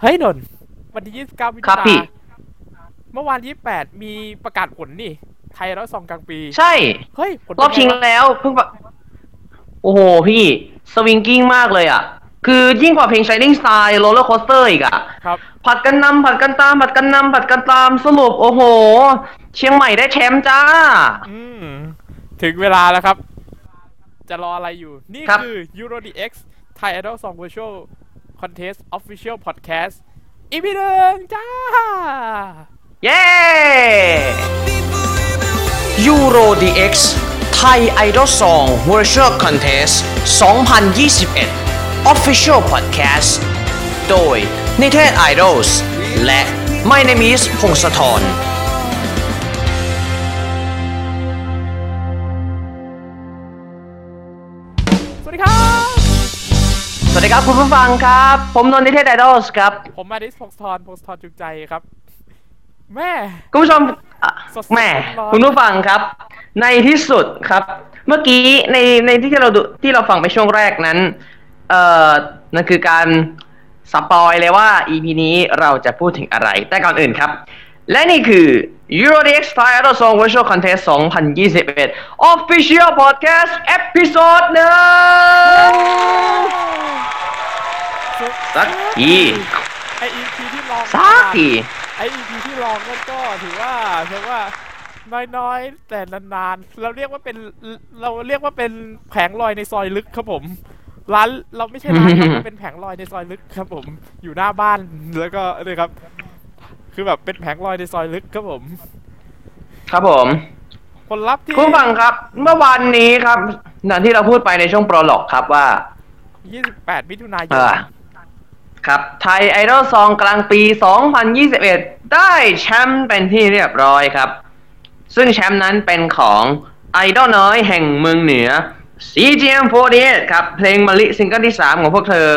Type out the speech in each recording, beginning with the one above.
เฮ้ยนนท์วันที่29มิถุครับนาพี่ เมื่อวาน28มีประกาศผลนี่ ไทยร้อยสองกลางปี ใช่ เฮ้ย ผลรอบชิงเป็นไวะแล้วเพิ่งปะโอ้โหพี่สวิงกิ้งมากเลยอะ คือยิ่งกว่าเพลง Shining Star Roller Coaster อีกอะ ครับ ผัดกันนำผัดกันตาม ผัดกันนำผัดกันตามสรุปโอ้โห เชียงใหม่ได้แชมป์จ้า อืม ถึงเวลาแล้วครับ จะรออะไรอยู่ นี่ครับ คือ Euro DX Thai Idol Song Virtual Contest Official Podcast อีพีหนึ่งจ้า เย้ Euro DX Thai Idol Song Virtual Contest 2021 Official Podcast โดยนิเทศ Idols และ My Name is พงศธร วัสดีครับคุณผู้ฟังครับ ผมนนท์นิเทศไอดอลครับ ผมมาดิสพงศธรพงศธรจุกใจครับ แม่คุณผู้ชมอะสดๆแหม่ร้อนๆคุณผู้ฟังครับ ในที่สุดครับ เมื่อกี้ในในที่เราดูที่เราฟังไปช่วงแรกนั้น เอ่อนั่นคือการสปอยเลยว่า EP นี้เราจะพูดถึงอะไร แต่ก่อนอื่นครับ และนี่คือ EuroDX Thai Idol Song Virtual Contest 2021 Official Podcast Episode หนึ่งสักทีไอ EP ที่ลองสักทีไอ EP ที่ลองนั่นก็ถือว่าถือว่าน้อยๆ แต่นานๆ เราเรียกว่าเป็นเราเรียกว่าเป็นแผงลอยในซอยลึกครับผมร้านเราไม่ใช่ร้านครับเราเป็นแผงลอยในซอยลึกครับผมอยู่หน้าบ้านแล้วก็เลยครับ คือแบบเป็นแผงลอยในซอยลึกครับผม ครับผม ผลลัพธ์ที่คุณผู้ฟังครับ เมื่อวานนี้ครับอย่างที่เราพูดไปในช่วง prologue ครับว่า 28มิถุนายน เออครับไทย idol song กลางปี 2021 ได้แชมป์เป็นที่เรียบร้อยครับ ซึ่งแชมป์นั้นเป็นของไอดอลน้อยแห่งเมืองเหนือ CGM48 ครับ เพลงมะลิซิงเกิลที่ 3 ของพวกเธอ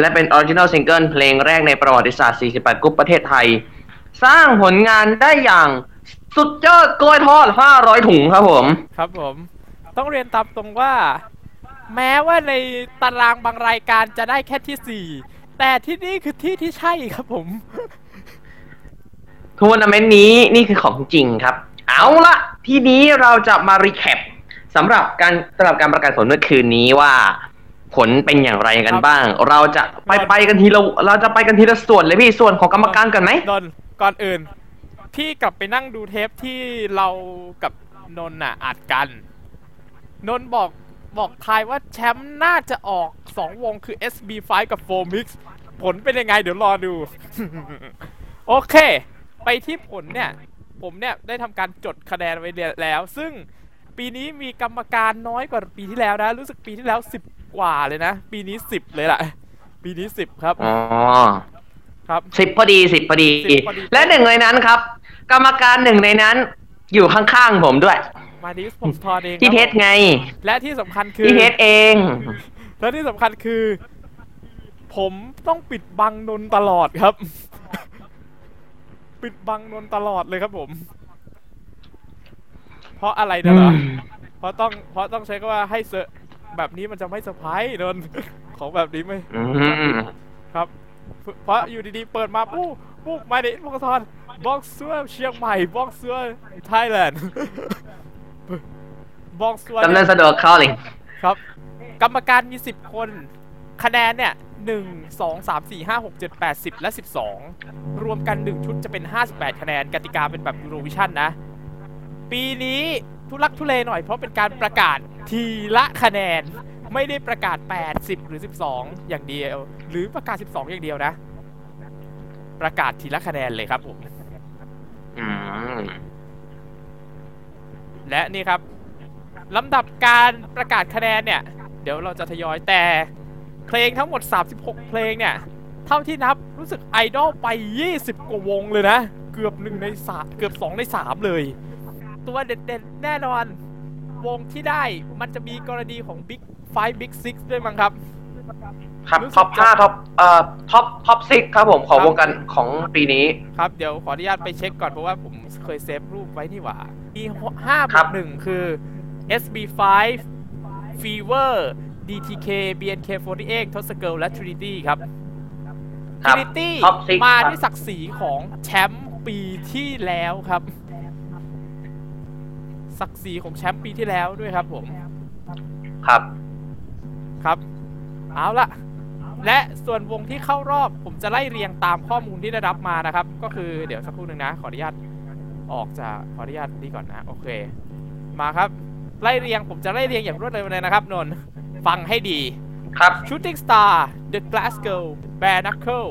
และเป็น original single เพลงแรกในประวัติศาสตร์ 48กรุ๊ปประเทศไทย สร้างผลงานได้อย่างสุดยอดกล้วยทอด 500 ถุงครับผม ครับผม ต้องเรียนตามตรงว่า แม้ว่าในตารางบางรายการจะได้แค่ที่ 4 แต่ที่นี่คือที่ที่ใช่ครับผมทัวร์นาเมนต์นี้นี่คือของจริงครับ เอาละทีนี้เราจะมา recap สำหรับการสำหรับการประกาศผลเมื่อคืนนี้ว่า ผลเป็นอย่างไรกันบ้าง เราจะไปไปกันทีละเราจะไปกันทีละส่วนเลยพี่ส่วนของกรรมการกันไหมนนท์ ก่อนอื่น พี่กลับไปนั่งดูเทปที่เรากับนนท์น่ะอัดกัน นนท์บอกบอกทายว่าแชมป์น่าจะออก 2 วงคือ SB5 กับ 4Mix ผลเป็นยังไงเดี๋ยวรอดู โอเค ไปที่ผลเนี่ย ผมเนี่ย ได้ทำการจดคะแนนไว้แล้ว ซึ่งปีนี้มีกรรมการน้อยกว่าปีที่แล้วนะ รู้สึกปีที่แล้ว 10 กว่าเลยนะ ปีนี้ 10 เลยล่ะ ปีนี้ 10 ครับ อ๋อ ครับสิบพอดีสิบพอดีสิบพอดี และหนึ่งในนั้นครับ กรรมการหนึ่งในนั้น อยู่ข้างๆผมด้วย มาดิสผมทอนเองพี่ครับเพชรไง และที่สำคัญคือพี่เพชรเอง และที่สำคัญคือ ผมต้องปิดบังนนท์ตลอดครับ ปิดบังนนท์ตลอดเลยครับผม เพราะอะไรนะเหรออืมเพราะต้องเพราะต้องใช้ก็ว่าให้เซอร์แบบนี้มันจะไม่เซอร์ไพรส์นนท์ของแบบนี้ไม่อืมครับ เพราะอยู่ดีๆ เปิดมาปุ๊บปุ๊บมาดิพงศธรบอกเสื้อเชียงใหม่บอกเสื้อไทยแลนด์บอกเสื้อดำเนินสะดวกเข้าเลยครับ กรรมการมี 10 คน คะแนนเนี่ยหนึ่งสองสามสี่ห้าหกเจ็ดแปดสิบและสิบสองรวมกัน1ชุดจะเป็น58คะแนนกติกาเป็นแบบยูโรวิชั่นนะ ปีนี้ทุลักทุเลหน่อยเพราะเป็นการประกาศทีละคะแนน ไม่ได้ประกาศ80หรือ 12 อย่างเดียว หรือประกาศ 12 อย่างเดียวนะ ประกาศทีละคะแนนเลยครับผมอืมและนี่ครับลำดับการประกาศคะแนนเนี่ย เดี๋ยวเราจะทยอยแต่เพลงทั้งหมด 36 เพลงเนี่ย เท่าที่นับรู้สึกไอดอลไป 20 กว่าวงเลยนะ เกือบหนึ่งในสามเกือบ 2 ใน 3 เลย ตัวเด็ดๆ แน่นอน วงที่ได้มันจะมีกรณีของ Big 5 Big 6ด้วยมั้งครับ ครับรู้สึก top ห้าจะ top เอ่อ top top six ครับผมของครับวงการของปีนี้ ครับเดี๋ยวขออนุญาตไปเช็คก่อนเพราะว่าผมเคยเซฟรูปไว้นี่หว่ามี5บครัวบกหนึ่งคือ SB5 Fever DTK BNK48 t o s s Girl และ Trinity ครับครับ Trinity Top six มาครับด้วยศักดิ์ศรีของแชมป์ปีที่แล้วครับ ศักดิ์ศรีของแชมป์ปีที่แล้วด้วยครับผม ครับ ครับ เอาละและส่วนวงที่เข้ารอบผมจะไล่เรียงตามข้อมูลที่ได้รับมานะครับ ก็คือเดี๋ยวสักครู่หนึ่งนะ ขออนุญาตออกจากขออนุญาตนี่ก่อนนะโอเค มาครับ ไล่เรียงผมจะไล่เรียงอย่างรวดเร็วเลยนะครับนนท์ฟังให้ดีครับ Shooting Star The Glasgow Bare Knuckle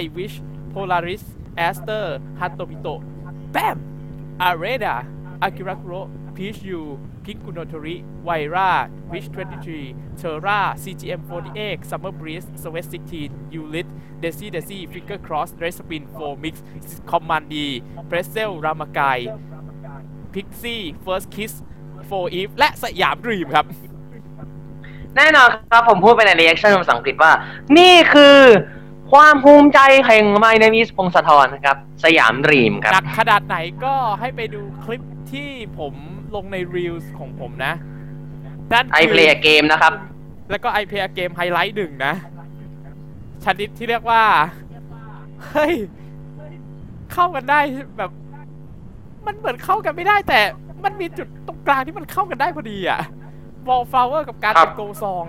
I Wish Polaris Aster Hatomito Bam Arena Akira Kuro Peach U Pikunotori Waira Wish 23 Terra CGM 48 Summer Breeze Sweat 16 Ulit Desi Desi Figure Cross Respin 4 Mix Command D Pretzel Ramakai Pixie First Kiss 4EVE และสยามดรีมครับ แน่นอนครับผมพูดไปใน reaction ภาษาอังกฤษว่า นี่คือความภูมิใจแห่ง My name is พงศธรนะครับ สยามดรีมครับหนักขนาดไหนก็ให้ไปดูคลิปที่ผม ลงใน Reels ของผมนะนั่น I คือ play a game นะครับ แล้วก็ I play a game ไฮไลท์หนึ่งนะ ชนิดที่เรียกว่า เฮ้ย เข้ากันได้แบบ มันเหมือนเข้ากันไม่ได้แต่มันมีจุดตรงกลางที่มันเข้ากันได้พอดีอะวอลฟลาวเวอร์กับการครัเป็บนโกซอง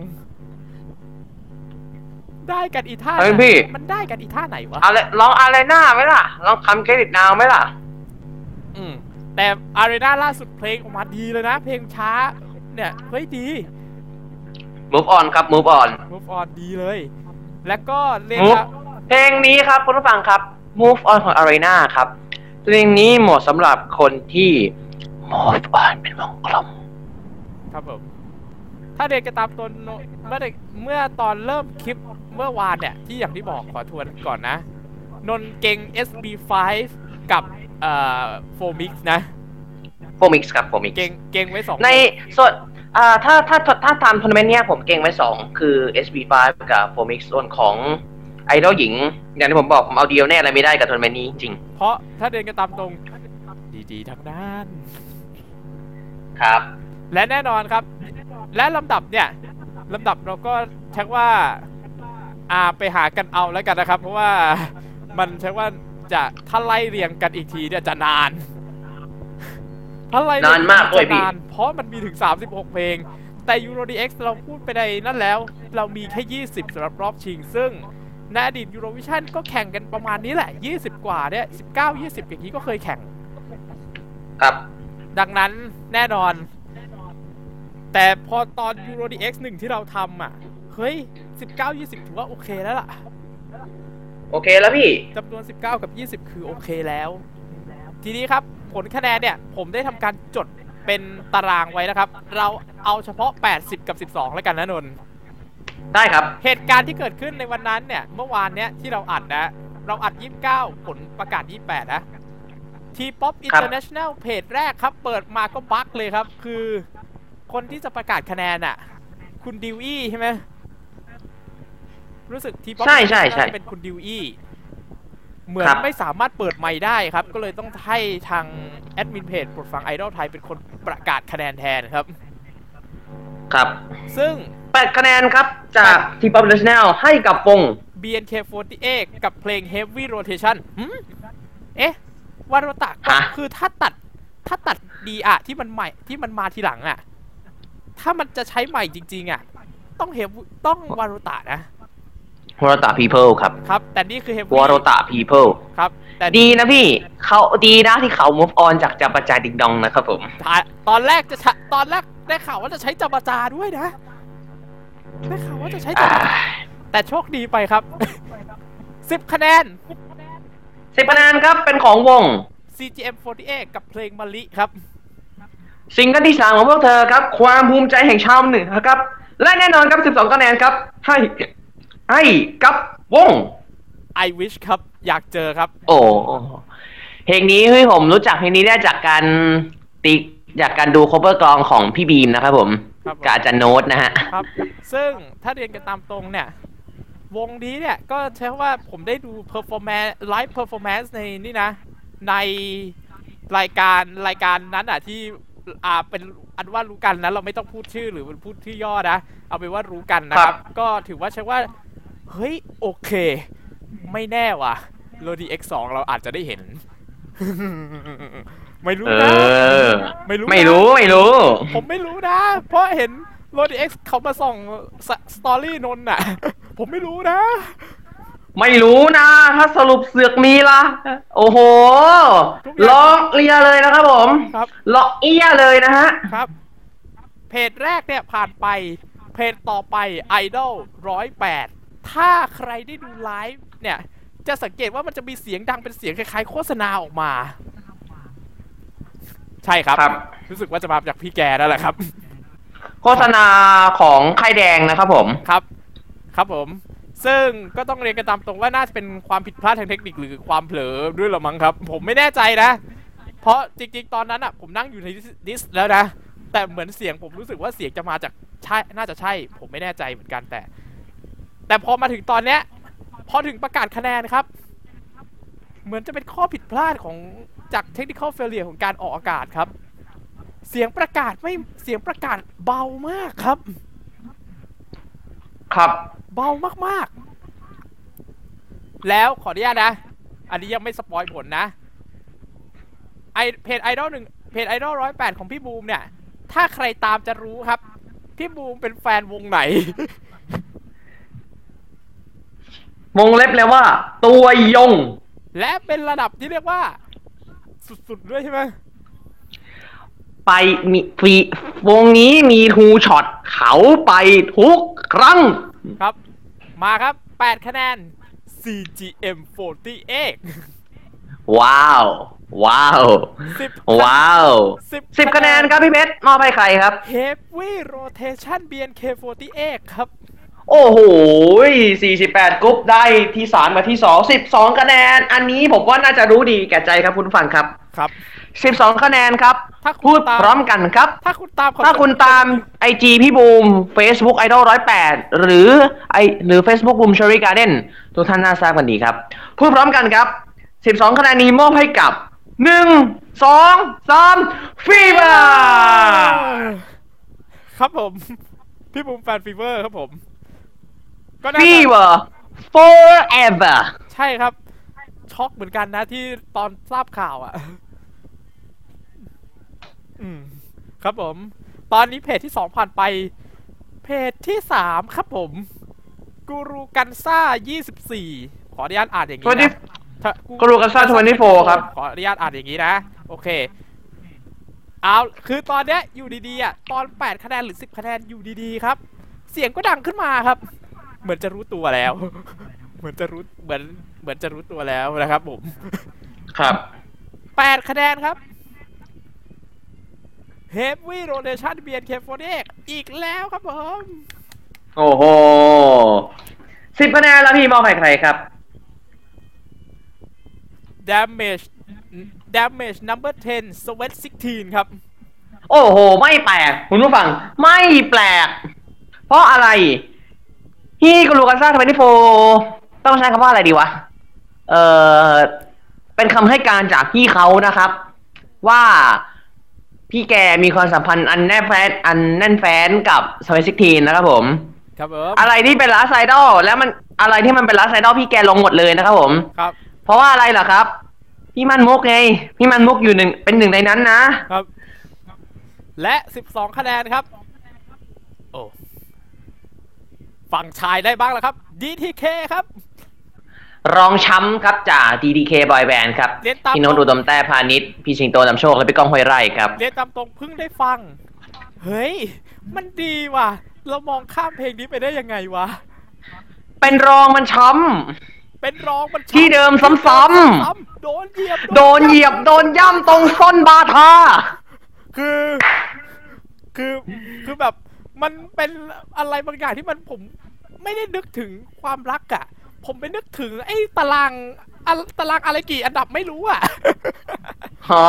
ได้กันอีท่าเฮ้ยไหนพี่ มันได้กันอีท่าไหนวะ อะไรลองอะไรหน้าไหมล่ะ ลองทำเครดิตนาวไหมล่ะ อืม แต่อารีนาล่าสุดเพลงออกมาดีเลยนะ เพลงช้า เนี่ยเฮ้ยดี move on ครับ move on move on ดีเลย แล้วก็เรียก move ว่าเพลงนี้ครับคุณผู้ฟังครับ move on ของ Arena ครับ เพลงนี้เหมาะสำหรับคนที่ move on เป็นวงกลม ครับผม ถ้าเด็กกระตามตนเมื่อเด็กเมื่อตอนเริ่มคลิปเมื่อวานเนี่ย ที่อย่างที่บอกขอทวนก่อนนะ นนเก็ง SB5 กับ เอ่อ4MIX นะ 4MIX ครับ 4MIX เก็งเก็งไว้สองในส่วนอ่าถ้าถ้าถ้าถ้าตามทัวร์นาเมนต์เนี้ยผมเก็งไว้สองคือ SB5 กับ4MIX ส่วนของไอดอลหญิง อย่างที่ผมบอกผมเอาเดียวแน่อะไรไม่ได้กับทัวร์นาเมนต์นี้จริงเพราะถ้าเรียนกันตามตรง ดีๆทั้งนั้น ๆครับ และแน่นอนครับ และลำดับเนี่ยลำดับเราก็เช็คว่า อ่าไปหากันเอาแล้วกันนะครับ เพราะว่ามันเช็คว่า จะถ้าไล่เรียงกันอีกทีเนี่ยจะนานถ้าไล่เรียงนานมากด้วยจะพี่นานเพราะมันมีถึง 36 เพลง แต่ Euro DX เราพูดไปในนั่นแล้ว เรามีแค่ 20สำหรับรอบชิง ซึ่งในอดีต Eurovision ก็แข่งกันประมาณนี้แหละ 20 กว่าเนี่ย19 20 อย่างนี้ก็เคยแข่ง ครับ ดังนั้นแน่นอน แต่พอตอน Euro DX 1ที่เราทำอะ เฮ้ย 19 20 ถือว่าโอเคแล้วล่ะ โอเคแล้วพี่จำนวน 19 กับ 20 คือโอเคแล้ว ทีนี้ครับผลคะแนนเนี่ย ผมได้ทำการจดเป็นตารางไว้นะครับ เราเอาเฉพาะ 8 10 กับ 12 แล้วกันนะนนท์ได้ครับ เหตุการณ์ที่เกิดขึ้นในวันนั้นเนี่ย เมื่อวานเนี้ยที่เราอัดนะ เราอัด 29 ผลประกาศ 28 นะ T-Pop International เพจแรกครับ เปิดมาก็บั๊กเลยครับ คือ คนที่จะประกาศคะแนนอะ คุณดิวอี้ใช่ไหม รู้สึกทีป๊อปใช่ใช่ใช่เป็นคุณดิวอี้เหมือนครับไม่สามารถเปิดไมค์ได้ครับ ก็เลยต้องให้ทางแอดมินเพจปลดฟังไอดอลไทยเป็นคนประกาศคะแนนแทนครับ ครับ ซึ่งแปดคะแนนครับ จากทีม Population ให้กับวง BNK48 กับเพลง Heavy Rotation หืมเอ๊ะวารุตะก็ฮะคือถ้าตัดถ้าตัดดีอะที่มันใหม่ที่มันมาทีหลังอะถ้ามันจะใช้ใหม่จริง ๆอะต้องเฮฟต้องวารุตะนะ วรตะ People ครับครับ แต่นี่คือ Heavy วรตะ People ครับ แต่ดีนะพี่เขาดีนะที่เขา move on จากจับประจายดิงดองนะครับผม ตอนตอนแรกจะใช้ตอนแรกได้ข่าวว่าจะใช้จาบาจาด้วยนะได้ข่าวว่าจะใช้จาอ่าบาจาแต่โชคดีไปครับ10คะแนนสิบคะแนนครับเป็นของวง CGM48 กับเพลงมะลิครับซิงเกิลที่สามของพวกเธอครับ ความภูมิใจแห่งชาวเหนือครับ และแน่นอนครับสิบสองคะแนนครับ ให้ ให้กับวง I wish ครับอยากเจอครับ โอ้เพลงนี้เฮ้ยผมรู้จักเพลงนี้ได้จากการตีจากการดู cover กลองของพี่บีมนะครับผมครับผม กับอาจารย์โน้ตนะฮะ ครับ ซึ่งถ้าเรียนกันตามตรงเนี่ย วงนี้เนี่ย ก็ใช่ว่าผมได้ดู performance live performance ในนี่นะ ในรายการรายการนั้นอะ ที่อ่าเป็นอันว่ารู้กันนะ เราไม่ต้องพูดชื่อหรือพูดชื่อย่อนะ เอาเป็นว่ารู้กันนะครับ ก็ถือว่าใช้ว่า เฮ้ย โอเค ไม่แน่ว่ะโรดี X2 เราอาจจะได้เห็น ไม่รู้เอนะ อ ไม่รู้นะไม่รู้ไม่รู้ ผมไม่รู้นะ เพราะเห็นโรดี X เขามาส่องสสตอรี่นนท์น่ะ ผมไม่รู้นะ ไม่รู้นะ ถ้าสรุปเสือกมีล่ะโอ้โหทุกอย่างล็อกเอียเลยนะครับผมครับ ล็อกเอียเลยนะฮะ ครับ เพจแรกเนี่ยผ่านไป เพจต่อไป Idol 108 ถ้าใครได้ดูไลฟ์เนี่ย จะสังเกตว่ามันจะมีเสียงดังเป็นเสียงคล้ายๆโฆษณาออกมา ใช่ครับ ครับ รู้สึกว่าจะมาจากพี่แกนั่นแหละครับ โฆษณาของไข่แดงนะครับผม ครับ ครับผม ซึ่งก็ต้องเรียนกันตามตรงว่าน่าจะเป็นความผิดพลาดทางเทคนิคหรือความเผลอด้วยหรือมั้งครับ ผมไม่แน่ใจนะ เพราะจริงๆ ตอนนั้นอะ ผมนั่งอยู่ในดิสแล้วนะ แต่เหมือนเสียงผมรู้สึกว่าเสียงจะมาจากใช่ น่าจะใช่ ผมไม่แน่ใจเหมือนกันแต่ แต่พอมาถึงตอนเนี้ยพอถึงประกาศคะแนนครับ เหมือนจะเป็นข้อผิดพลาดของจากเทคนิคอลเฟลเลียของการออกอากาศครับ เสียงประกาศไม่เสียงประกาศเบามากครับ ครับเบามากๆ แล้วขออนุญาตนะ อันนี้ยังไม่สปอยผลนะไอเพจไอดอลหนึ่งเพจไอดอลร้อยแปดของพี่บูมเนี่ย ถ้าใครตามจะรู้ครับ พี่บูมเป็นแฟนวงไหน วงเล็บเลยว่า ตัวยง และเป็นระดับที่เรียกว่า สุดๆด้วยใช่ไหมไปมีฟีวงนี้มีทูช็อตเขาไปทุกครั้ง ครับ มาครับ 8 คะแนน CGM 48ว้าว ว้าว10ว้าว10สิบคะแนนครับพี่เพชรมอบให้ใครครับ Heavy Rotation BNK 48 ครับ โอ้โห 48 กรุ๊ปได้ที่สามกับที่สอง12 คะแนน อันนี้ผมว่าน่าจะรู้ดีแก่ใจครับคุณผู้ฟังครับ ครับ 12 คะแนนครับถ้าคุณพูดตามพร้อมกันครับ ถ้าคุณตาม ถ้าคุณตาม IG พี่บูม Facebook Idol 108 หรือไอหรือ Facebook บูม Cherry Garden ทุกท่านน่าทราบกันดีครับ พูดพร้อมกันครับ 12 คะแนนนี้มอบให้กับ 1 2 3ฟีเวอร์ครับผม พี่บูมแฟนฟีเวอร์ครับผม ก็น่าจะ Fever forever ใช่ครับ ช็อกเหมือนกันนะที่ตอนทราบข่าวอะ อืม ครับผม ตอนนี้เพจที่สองผ่านไป เพจที่สามครับผมกูรูกันซ่า 24 ขออนุญาตอ่านอย่างนี้นะถ้ากูรูกันซ่า24ครับ ขออนุญาตอ่านอย่างนี้นะ โอเค เอาคือตอนเนี้ยอยู่ดีๆอะ ตอน 8 คะแนนหรือ 10 คะแนนอยู่ดีๆ ครับ เสียงก็ดังขึ้นมาครับ เหมือนจะรู้ตัวแล้ว เหมือนจะรู้เหมือนเหมือนจะรู้ตัวแล้วนะครับผม ครับ8คะแนนครับ Heavy Rotation BNK48 อีกแล้วครับผมโอ้โห10คะแนนแล้วพี่มอบให้ใครครับ Damage Damage number 10 Sweat 16 ครับ โอ้โห ไม่แปลก คุณผู้ฟัง ไม่แปลก เพราะอะไร ฮีกูรูกันซ่า twenty four ต้องใช้คำว่าอะไรดีวะ เออเป็นคำให้การจากพี่เขานะครับ ว่าพี่แกมีความสัมพันธ์อันแน่นแฟ้นอันแน่นแฟ้นกับ Sweat Sixteen นะครับผม ครับผมอะไรที่เป็น Last Idol แล้วมันอะไรที่มันเป็นลาสไซดอลพี่แกลงหมดเลยนะครับผม ครับ เพราะว่าอะไรเหรอครับ พี่มันมุกไง พี่มันมุกอยู่หนึ่งเป็นหนึ่งในนั้นนะครับ และ12คะแนนครับ โอ้ ฝั่งชายได้บ้างแล้วครับ DTK ครับ รองแช้ำครับจาก DDK Boy Band ครับเรียนตาม พี่โน้ตอุดมแต้พาณิชย์พี่ชิงโตนำโชคและพี่ก้องห้วยไร่ครับ เรียนตามตรงเพิ่งได้ฟัง เฮ้ย มันดีว่ะ เรามองข้ามเพลงนี้ไปได้ยังไงวะ เป็นรองมันช้เป็นร้องมันที่เดิมซ้ำๆโดนเหยียบำโดนเหยียบโดนย่ำตรงส้นบาทา คือ คือ คือแบบ มันเป็นอะไรบางอย่างที่มันผมไม่ได้นึกถึงความรักอะผมไปนึกถึงไอ้ตารางอะตารางอะไรกี่อันดับไม่รู้อะอ๋อ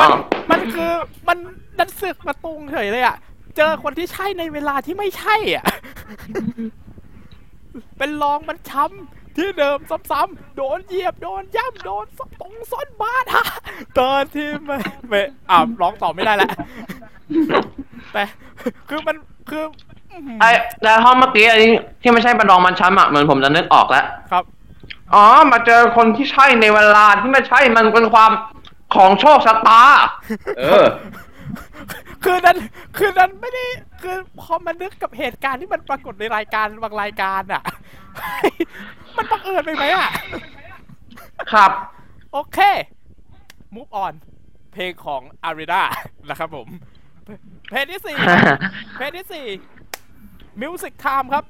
มันมันคือมันดันสึกมาตุงเฉยเลยอะเจอคนที่ใช่ในเวลาที่ไม่ใช่อะ เป็นรองมันช้ำที่เดิมซ้ำๆโดนเหยียบโดนย่ำโดนตรงส้นบาทฮะตอนที่ไม่ไม่อ่าร้องต่อไม่ได้แล้วแต่ คือมันคืออื้อหือไอ้แล้วห้องเมื่อกี้อันนี้ที่ไม่ใช่เป็นรองมันช้ำอะเหมือนผมจะนึกออกแล้วครับ อ๋อ มาเจอคนที่ใช่ในเวลาที่ไม่ใช่มันเป็นความของโชคชะตา เออ คือนั้นคือนั้นไม่ได้คือพอมานึกกับเหตุการณ์ที่มันปรากฏในรายการบางรายการอะ มันบังเอิญไปไหมอะ ครับ โอเค move on เพลงของ a r e n a นะครับผม เพลงที่สี่เพลงที่สี่ Music Time ครับ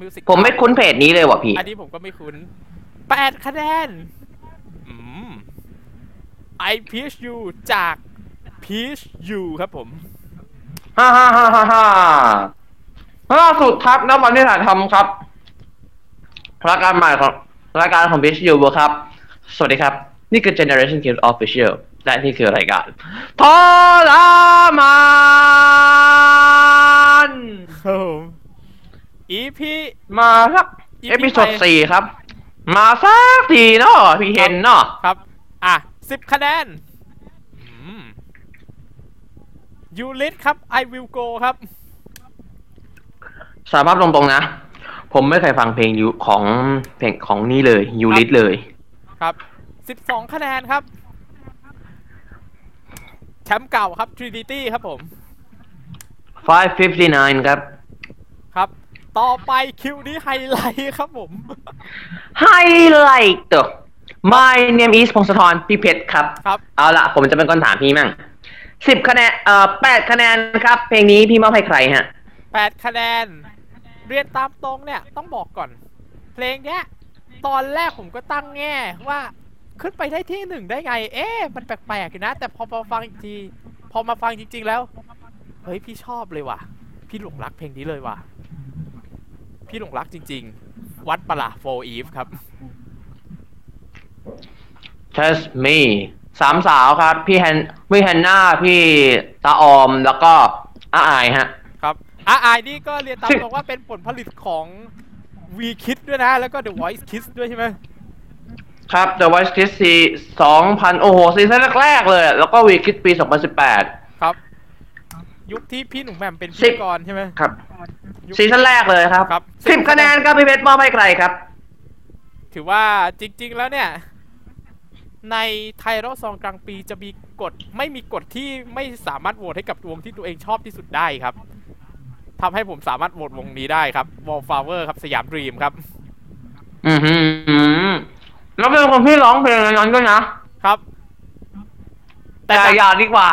Music ผมไม่ Time คุ้นเพจนี้เลยว่ะพี่ อันนี้ผมก็ไม่คุ้นแปดคะแนนอืม I Peach You จาก Peach You ครับผมฮ่าฮ่าฮ่าฮ่าฮ่าล่าสุดครับน้ำมันที่ถ่ายทำครับรายการใหม่ของรายการของ Bitch You ครับ สวัสดีครับ นี่คือ Generation Kids Official และนี่คือรายการทรมานครับผม EP มาสัก EP episode ไปสี่ครับ มาสักทีเนาะพี่เห็นเนาะครับ อะสิบคะแนนอืมยูริสครับ I will go ครับ สารภาพตรงๆนะ ผมไม่เคยฟังเพลงยูของเพลงของนี่เลยยูริสเลย ครับสิบสองคะแนนครับ แชมป์เก่าครับ Trinity ครับผม 559 ครับ ครับ ต่อไปคิวนี้ไฮไลท์ครับผม ไฮไลท์ตัว My name is พงศธรพี่เพชรครับ ครับ เอาละผมจะเป็นคนถามพี่มั่งสิบคะแนน เอ่อแปดคะแนนครับ เพลงนี้พี่มอบให้ใครฮะแปดคะแนน เรียนตามตรงเนี่ย ต้องบอกก่อน เพลงเนี้ย ตอนแรกผมก็ตั้งแง่ว่า ขึ้นไปได้ที่หนึ่งได้ไง เอ๊ะมันแปลกๆอยู่นะ แต่พอมาฟังอีกที พอมาฟังจริง ๆ แล้ว เฮ้ยพี่ชอบเลยว่ะ พี่หลงรักเพลงนี้เลยว่ะ พี่หลงรักจริง ๆ วัดปะละโฟอีฟครับ Just me สามสาวครับ พี่แฮนพี่แฮนนาพี่ตาออมแล้วก็อาอายฮะ ครับอาไอนี่ก็เรียนตามซึ่งตรงว่าเป็นผลผลิตของ V Kids ด้วยนะ แล้วก็ The Voice Kids ด้วยใช่ไหม ครับ The Voice Kids ซีสองพันโอ้โหซีซั่นแรกๆเลย แล้วก็วีคิดปีสองพันสิบแปดครับ ยุคที่พี่หนุ่มแหม่มเป็นพิสิธีบกรใช่ไหมครับยุค ซีซั่นแรกเลยครับครับ สิบคะแนนครับพี่เพชรมอบให้ใครครับ ถือว่าจริง ๆ แล้วเนี่ย ในไทยรอบซองกลางปีจะมีกฎไม่มีกฎที่ไม่สามารถโหวตให้กับวงที่ตัวเองชอบที่สุดได้ครับทำให้ผมสามารถโหวตวงนี้ได้ครับ Wallflower ครับสยามดรีมครับ อือหือ แล้วเป็นคนที่ร้องเพลงในนั้นด้วยนะครับแต่อย่าดีกว่า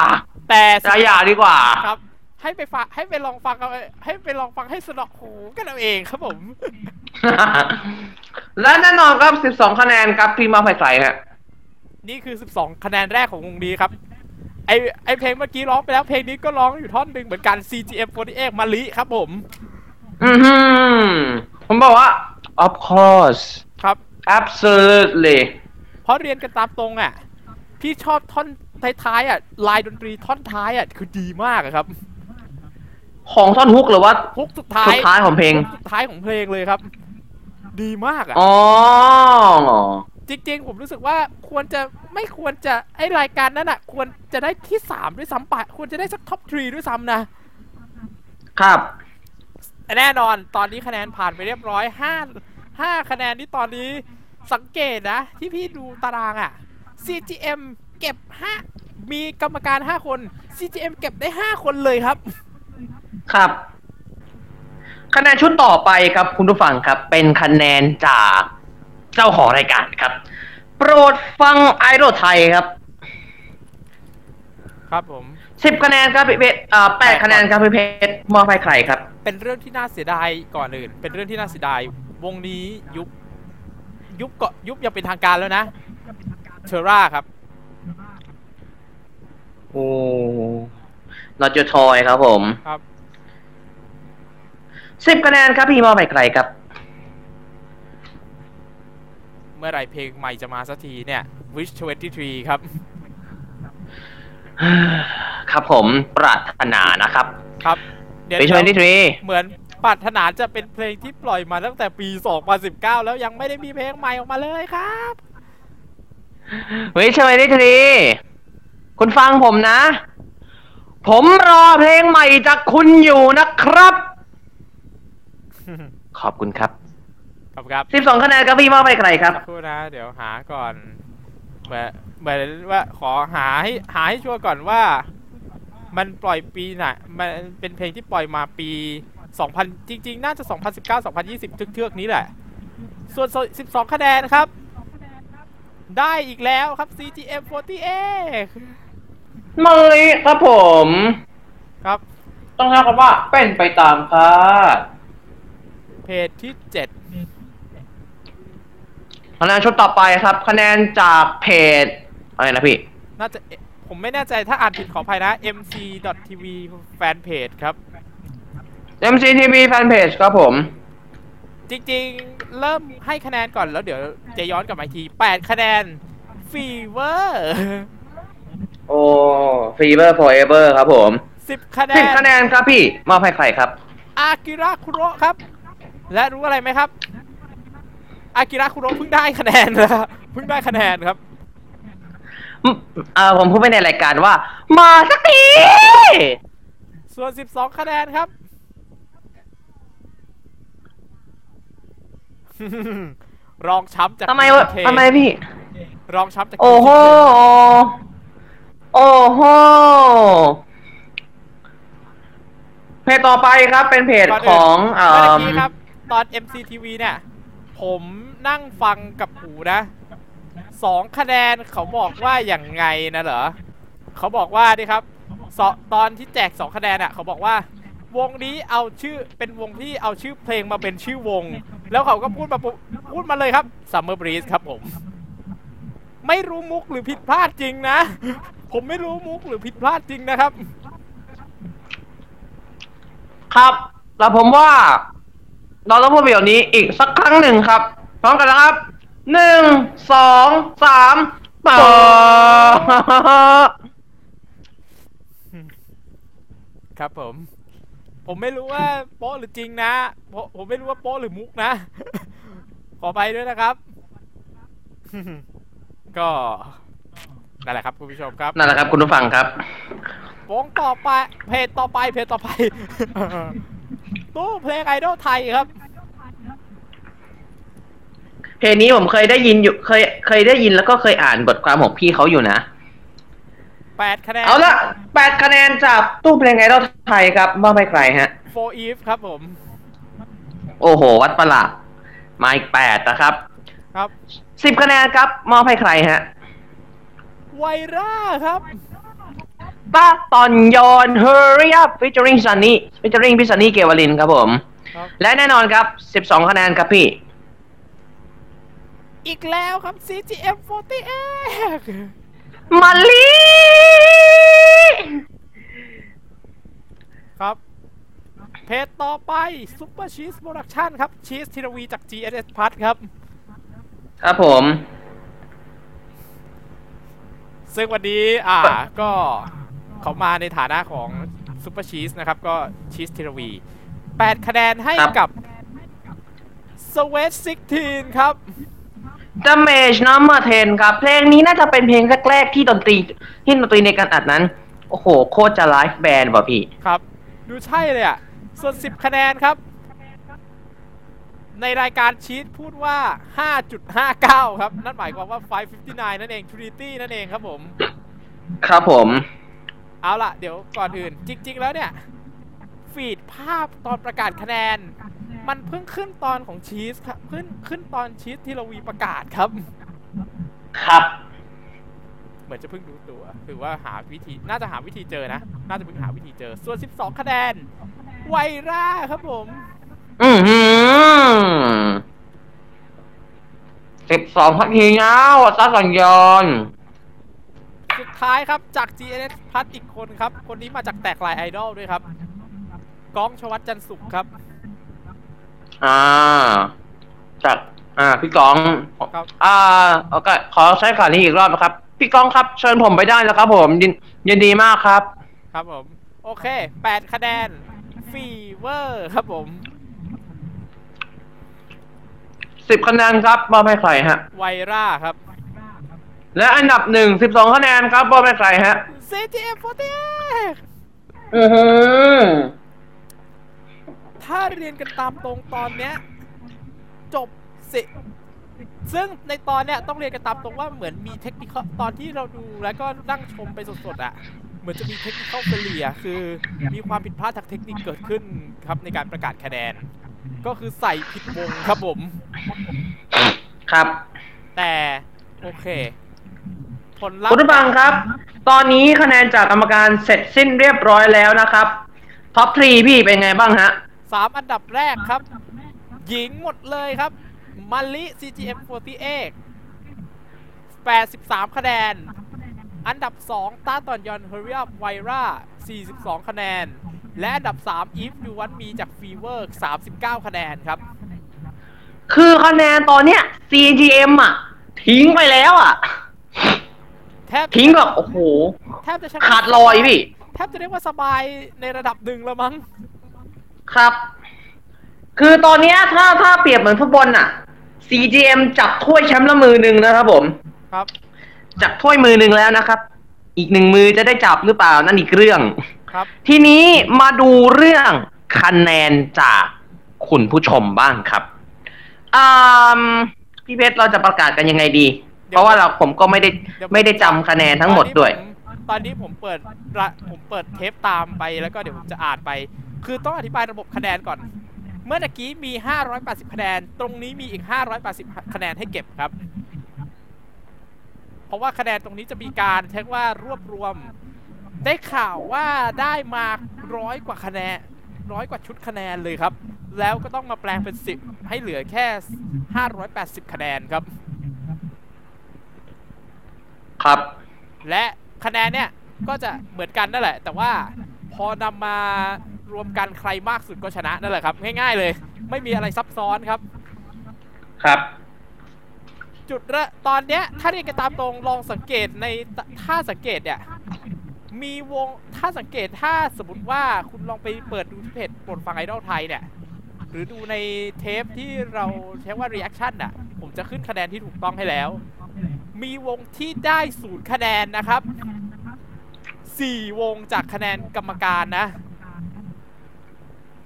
แต่แต่อย่าดีกว่า ครับ ให้ไปฟังให้ไปลองฟังเอาให้ไปลองฟังให้สนอหูกันเอาเองครับผม และแน่นอนครับ 12 คะแนนครับพี่มอบให้ใครฮะนี่คือ 12 คะแนนแรกของวงนี้ครับ ไอไอเพลงเมื่อกี้ร้องไปแล้วเพลงนี้ก็ร้องอยู่ท่อนหนึ่งเหมือนกัน CGM48 มาลิครับผม อือหือผมบอกว่า of course ครับ absolutely เพราะเรียนกันตามตรงอะ พี่ชอบท่อนท้ายๆอะ ลายดนตรีท่อนท้ายอะ คือดีมากอะครับ ของท่อนฮุกหรือว่าฮุกสุดท้ายสุดท้ายของเพลงฮุกสุดท้ายของเพลงเลยครับ ดีมากอะอ๋อจริงๆ ผมรู้สึกว่าควรจะไม่ควรจะไอรายการนั้นอะ ควรจะได้ที่สามด้วยซ้ำไปควรจะได้สักท็อปทรีด้วยซ้ำนะ ครับแต่แน่นอนตอนนี้คะแนนผ่านไปเรียบร้อยห้า ห้าคะแนนที่ตอนนี้สังเกตนะ ที่พี่ดูตารางอะ่ะ CGM เก็บห้ามีกรรมการ 5 คน CGM เก็บได้ 5 คนเลยครับ ครับ คะแนนชุดต่อไปครับคุณผู้ฟังครับ เป็นคะแนนจากเจ้าของรายการครับ โปรดฟังไอดอลไทยครับ ครับผมสิบคะแนนครับพี่เพชรเอ่อแปดคะแนนครับพี่เพชรมอบให้ใครครับ เป็นเรื่องที่น่าเสียดายก่อนอื่น เป็นเรื่องที่น่าเสียดาย วงนี้ยุบยุบก็ยุบอยังเป็นทางการแล้วนะ เทอร่าครับ โอ้เราจะทอยครับผมครับ สิบคะแนนครับพี่มอบให้ใครครับ เมื่อไหรเพลงใหม่จะมาสักทีเนี่ย Wish 23 ครับ ครับผมปรารถนานะครับ ครับ เดี๋ยวปีชวนที่ทรีเหมือน ปรารถนาจะเป็นเพลงที่ปล่อยมาตั้งแต่ปี 2019 แล้วยังไม่ได้มีเพลงใหม่ออกมาเลยครับวิชวนที่ทรีคุณฟังผมนะ ผมรอเพลงใหม่จากคุณอยู่นะครับ ขอบคุณครับ ขอบคุณครับสิบสองคะแนนครับพี่มอบให้ใครครับ สักครู่นะ เดี๋ยวหาก่อนเหมือนเหมือนว่าขอหาให้หาให้ชัวร์ก่อนว่า มันปล่อยปีไหนมันเป็นเพลงที่ปล่อยมาปี 2000 จริง ๆ น่าจะ 2019 2020เทือกๆนี้แหละ ส่วน 12 คะแนนครับ ได้อีกแล้วครับ CGM 48มาลิครับผม ครับ ต้องใช้คำว่าเป็นไปตามคาดเพจที่คะแนนชุดต่อไปครับ คะแนนจากเพจ อะไรนะพี่7น่าจะเอ๊ะผมไม่แน่ใจถ้าอ่านผิดขออภัยนะ mc.tv fanpage ครับ MCTV Fanpage ครับผม จริงๆ เริ่มให้คะแนนก่อนแล้วเดี๋ยวจะย้อนกลับมาอีกที 8 คะแนนฟีเวอร์ โอ้ Fever Forever ครับผม10 คะแนสิบนคะแนนครับพี่ มอบให้ใครครับ อากิระคุโระครับ และรู้อะไรไหมครับอากิระคุโระเพิ่งได้คะแนนนะครับเพิ่งได้คะแนนครับ อืมเอ่อผมพูดไปในรายการว่า มาสักที ส่วน 12 คะแนนครับ รองช้ำจากทำไมวะ BK ทำไมพี่ รองช้ำจากโอ้โห โอ้โห เพจต่อไปครับเป็นเพจก่นขอื่นองเอ่เมื่ออกี้ครับ ตอน MCTV เนี่ย ผมนั่งฟังกับหูนะสองคะแนนเขาบอกว่าอย่างไงนะเหรอ เขาบอกว่าดิครับสอตอนที่แจกสองคะแนนอะ เขาบอกว่า วงนี้เอาชื่อเป็นวงที่เอาชื่อเพลงมาเป็นชื่อวง แล้วเขาก็พูดมาปุ๊บพูดมาเลยครับ Summer Breeze ครับผม ไม่รู้มุกหรือผิดพลาดจริงนะ ผมไม่รู้มุกหรือผิดพลาดจริงนะครับ ครับ แล้วผมว่า เราต้องพูดประโยคนี้อีกสักครั้งหนึ่งครับ พร้อมกันนะครับหนึ่งสองสามปอครับผม ผมไม่รู้ว่าโป๊ะหรือจริงนะผมผมไม่รู้ว่าโป๊ะหรือมุกนะ ขอไปด้วยนะครับ ก็นั่นแหละครับคุณผู้ชมครับ นั่นแหละครับคุณผู้ฟังครับวงต่อไป เพจต่อไป เพจต่อไป ตู้เพลงไอดอลไทยครับ เพลงนี้ผมเคยได้ยินอยู่ เคย เคยได้ยินแล้วก็เคยอ่านบทความของพี่เขาอยู่นะ 8คะแนนเอาละแปดคะแนนจากตู้เพลงไอดอลไทยครับมอบให้ใครฮะ for eve ครับผม โอ้โห วัดประหลาดมาอีกแปดนะครับ ครับสิบคะแนนครับมอบให้ใครฮะไวร่าครับป้าตอนยอน Hurry Up featuring Sunny featuring พี่ Sunny เกวลินครับผมครับและแน่นอนครับสิบสองคะแนนครับพี่ อีกแล้วครับ CGM 48 มาลีครับ เพจต่อไป Super Cheese Production ครับชีสธีรวีจาก GSS Plus ครับ ครับผม ซึ่งวันนี้อ่าก็เขามาในฐานะของ Super Cheese นะครับ ก็ชีสธีรวี 8 คะแนนให้ครับกับ Sweat 16ครับ Damage Number 10 ครับ เพลงนี้น่าจะเป็นเพลงแรกๆที่ดนตรีที่ดนตรีในการอัดนั้น โอ้โห โคตรจะไลฟ์แบนด์ป่ะพี่ ครับ ดูใช่เลยอะ ส่วน 10 คะแนนครับ ในรายการชีตพูดว่า 5.59 ครับ นั่นหมายความว่า 559 นั่นเอง Trinity นั่นเองครับผม ครับผม เอาล่ะ เดี๋ยวก่อนอื่น จริง ๆ แล้วเนี่ย ฟีดภาพตอนประกาศคะแนน มันเพิ่งขึ้นตอนของชีสครับขึ้นขึ้นตอนชีสที่เราวีประกาศครับ ครับ เหมือนจะเพิ่งรู้ตัวหรือว่าหาวิธีน่าจะหาวิธีเจอนะ น่าจะเพิ่งหาวิธีเจอ ส่วน 12 คะแนนไวร่าครับผม อือหือสิบสองพักทีเงาซาสัญญอนสุดท้ายครับจาก GNS พัทอีกคนครับ คนนี้มาจากแตกลายไอดอลด้วยครับ ก้องชวัตจันทร์สุขครับ อ่า จากอ่า พี่กองครับ อ่าโอเคขอใช้ขานี้อีกรอบนะครับ พี่กองครับ เชิญผมไปได้แล้วครับผมยินยินดีมากครับ ครับผม โอเค8คะแนนฟีเวอร์ครับผม สิบคะแนนครับมอบให้ใครฮะ ไวร่าครับ และอันดับหนึ่งสิบสองคะแนนครับมอบให้ใครฮะ CGM 48 อือหือ ถ้าเรียนกันตามตรงตอนเนี้ยจบสิซึ่งในตอนเนี้ยต้องเรียนกันตามตรงว่าเหมือนมีเทคนิคตอนที่เราดูแล้วก็นั่งชมไปสดๆอะเหมือนจะมี technical failure คือมีความผิดพลาดทางเทคนิคเกิดขึ้นครับในการประกาศคะแนน ก็คือใส่ผิดวงครับผม ครับ แต่โอเคผลลัพธ์คุณผู้ฟังครับ ตอนนี้คะแนนจากกรรมการเสร็จสิ้นเรียบร้อยแล้วนะครับ top three พี่เป็นไงบ้างฮะ สามอันดับแรกครับ หญิงหมดเลยครับมาลิ CGM 48 83 คะแนน อันดับ 2ตาตอนยอน Hurry Up ไวรา42 คะแนน และอันดับ 3 If You Want Me จาก Fever 39 คะแนนครับ คือคะแนนตอนเนี้ย CGM อะ ทิ้งไปแล้วอะ แทบทิ้งแบบโอ้โห แทบจะใช้ขาดลอยพี่ แทบจะเรียกว่าสบายในระดับหนึ่งแล้วมั้ง ครับ คือตอนเนี้ยถ้าถ้าเปรียบเหมือนฟุตบอลน่ะ CGM จับถ้วยแชมป์ละมือหนึ่งนะครับผมครับ จับถ้วยมือหนึ่งแล้วนะครับ อีกหนึ่งมือจะได้จับหรือเปล่านั่นอีกเรื่องครับ ทีนี้มาดูเรื่องคะแนนจากคุณผู้ชมบ้างครับอ่าพี่เพชรเราจะประกาศกันยังไงดี เพราะว่าเราผมก็ไม่ได้ไม่ได้จำคะแนนทั้งหมดด้วย ตอนนี้ผมเปิดระผมเปิดเทปตามไปแล้วก็เดี๋ยวผมจะอ่านไป คือต้องอธิบายระบบคะแนนก่อน เมื่อตะกี้มี 580 คะแนน ตรงนี้มีอีก 580 คะแนนให้เก็บครับ เพราะว่าคะแนนตรงนี้จะมีการใช้ว่ารวบรวม ได้ข่าวว่าได้มาร้อยกว่าคะแนนร้อยกว่าชุดคะแนนเลยครับ แล้วก็ต้องมาแปลงเป็น 10 ให้เหลือแค่ 580 คะแนนครับ ครับ และคะแนนเนี่ยก็จะเหมือนกันนั่นแหละ แต่ว่า พอนำมารวมกันใครมากสุดก็ชนะนั่นแหละครับ ง่ายๆเลย ไม่มีอะไรซับซ้อนครับ ครับ จุดเระตอนเนี้ยถ้าเรียนกันตามตรงลองสังเกตในถ้าสังเกตเนี่ยมีวงถ้าสังเกตถ้าสมมติว่าคุณลองไปเปิดดูที่เพจโปรดฟังไอดอลไทยเนี่ยหรือดูในเทปที่เราใช้ว่า reaction อะ ผมจะขึ้นคะแนนที่ถูกต้องให้แล้ว มีวงที่ได้ศูนย์คะแนนนะครับ สี่วงจากคะแนนกรรมการนะ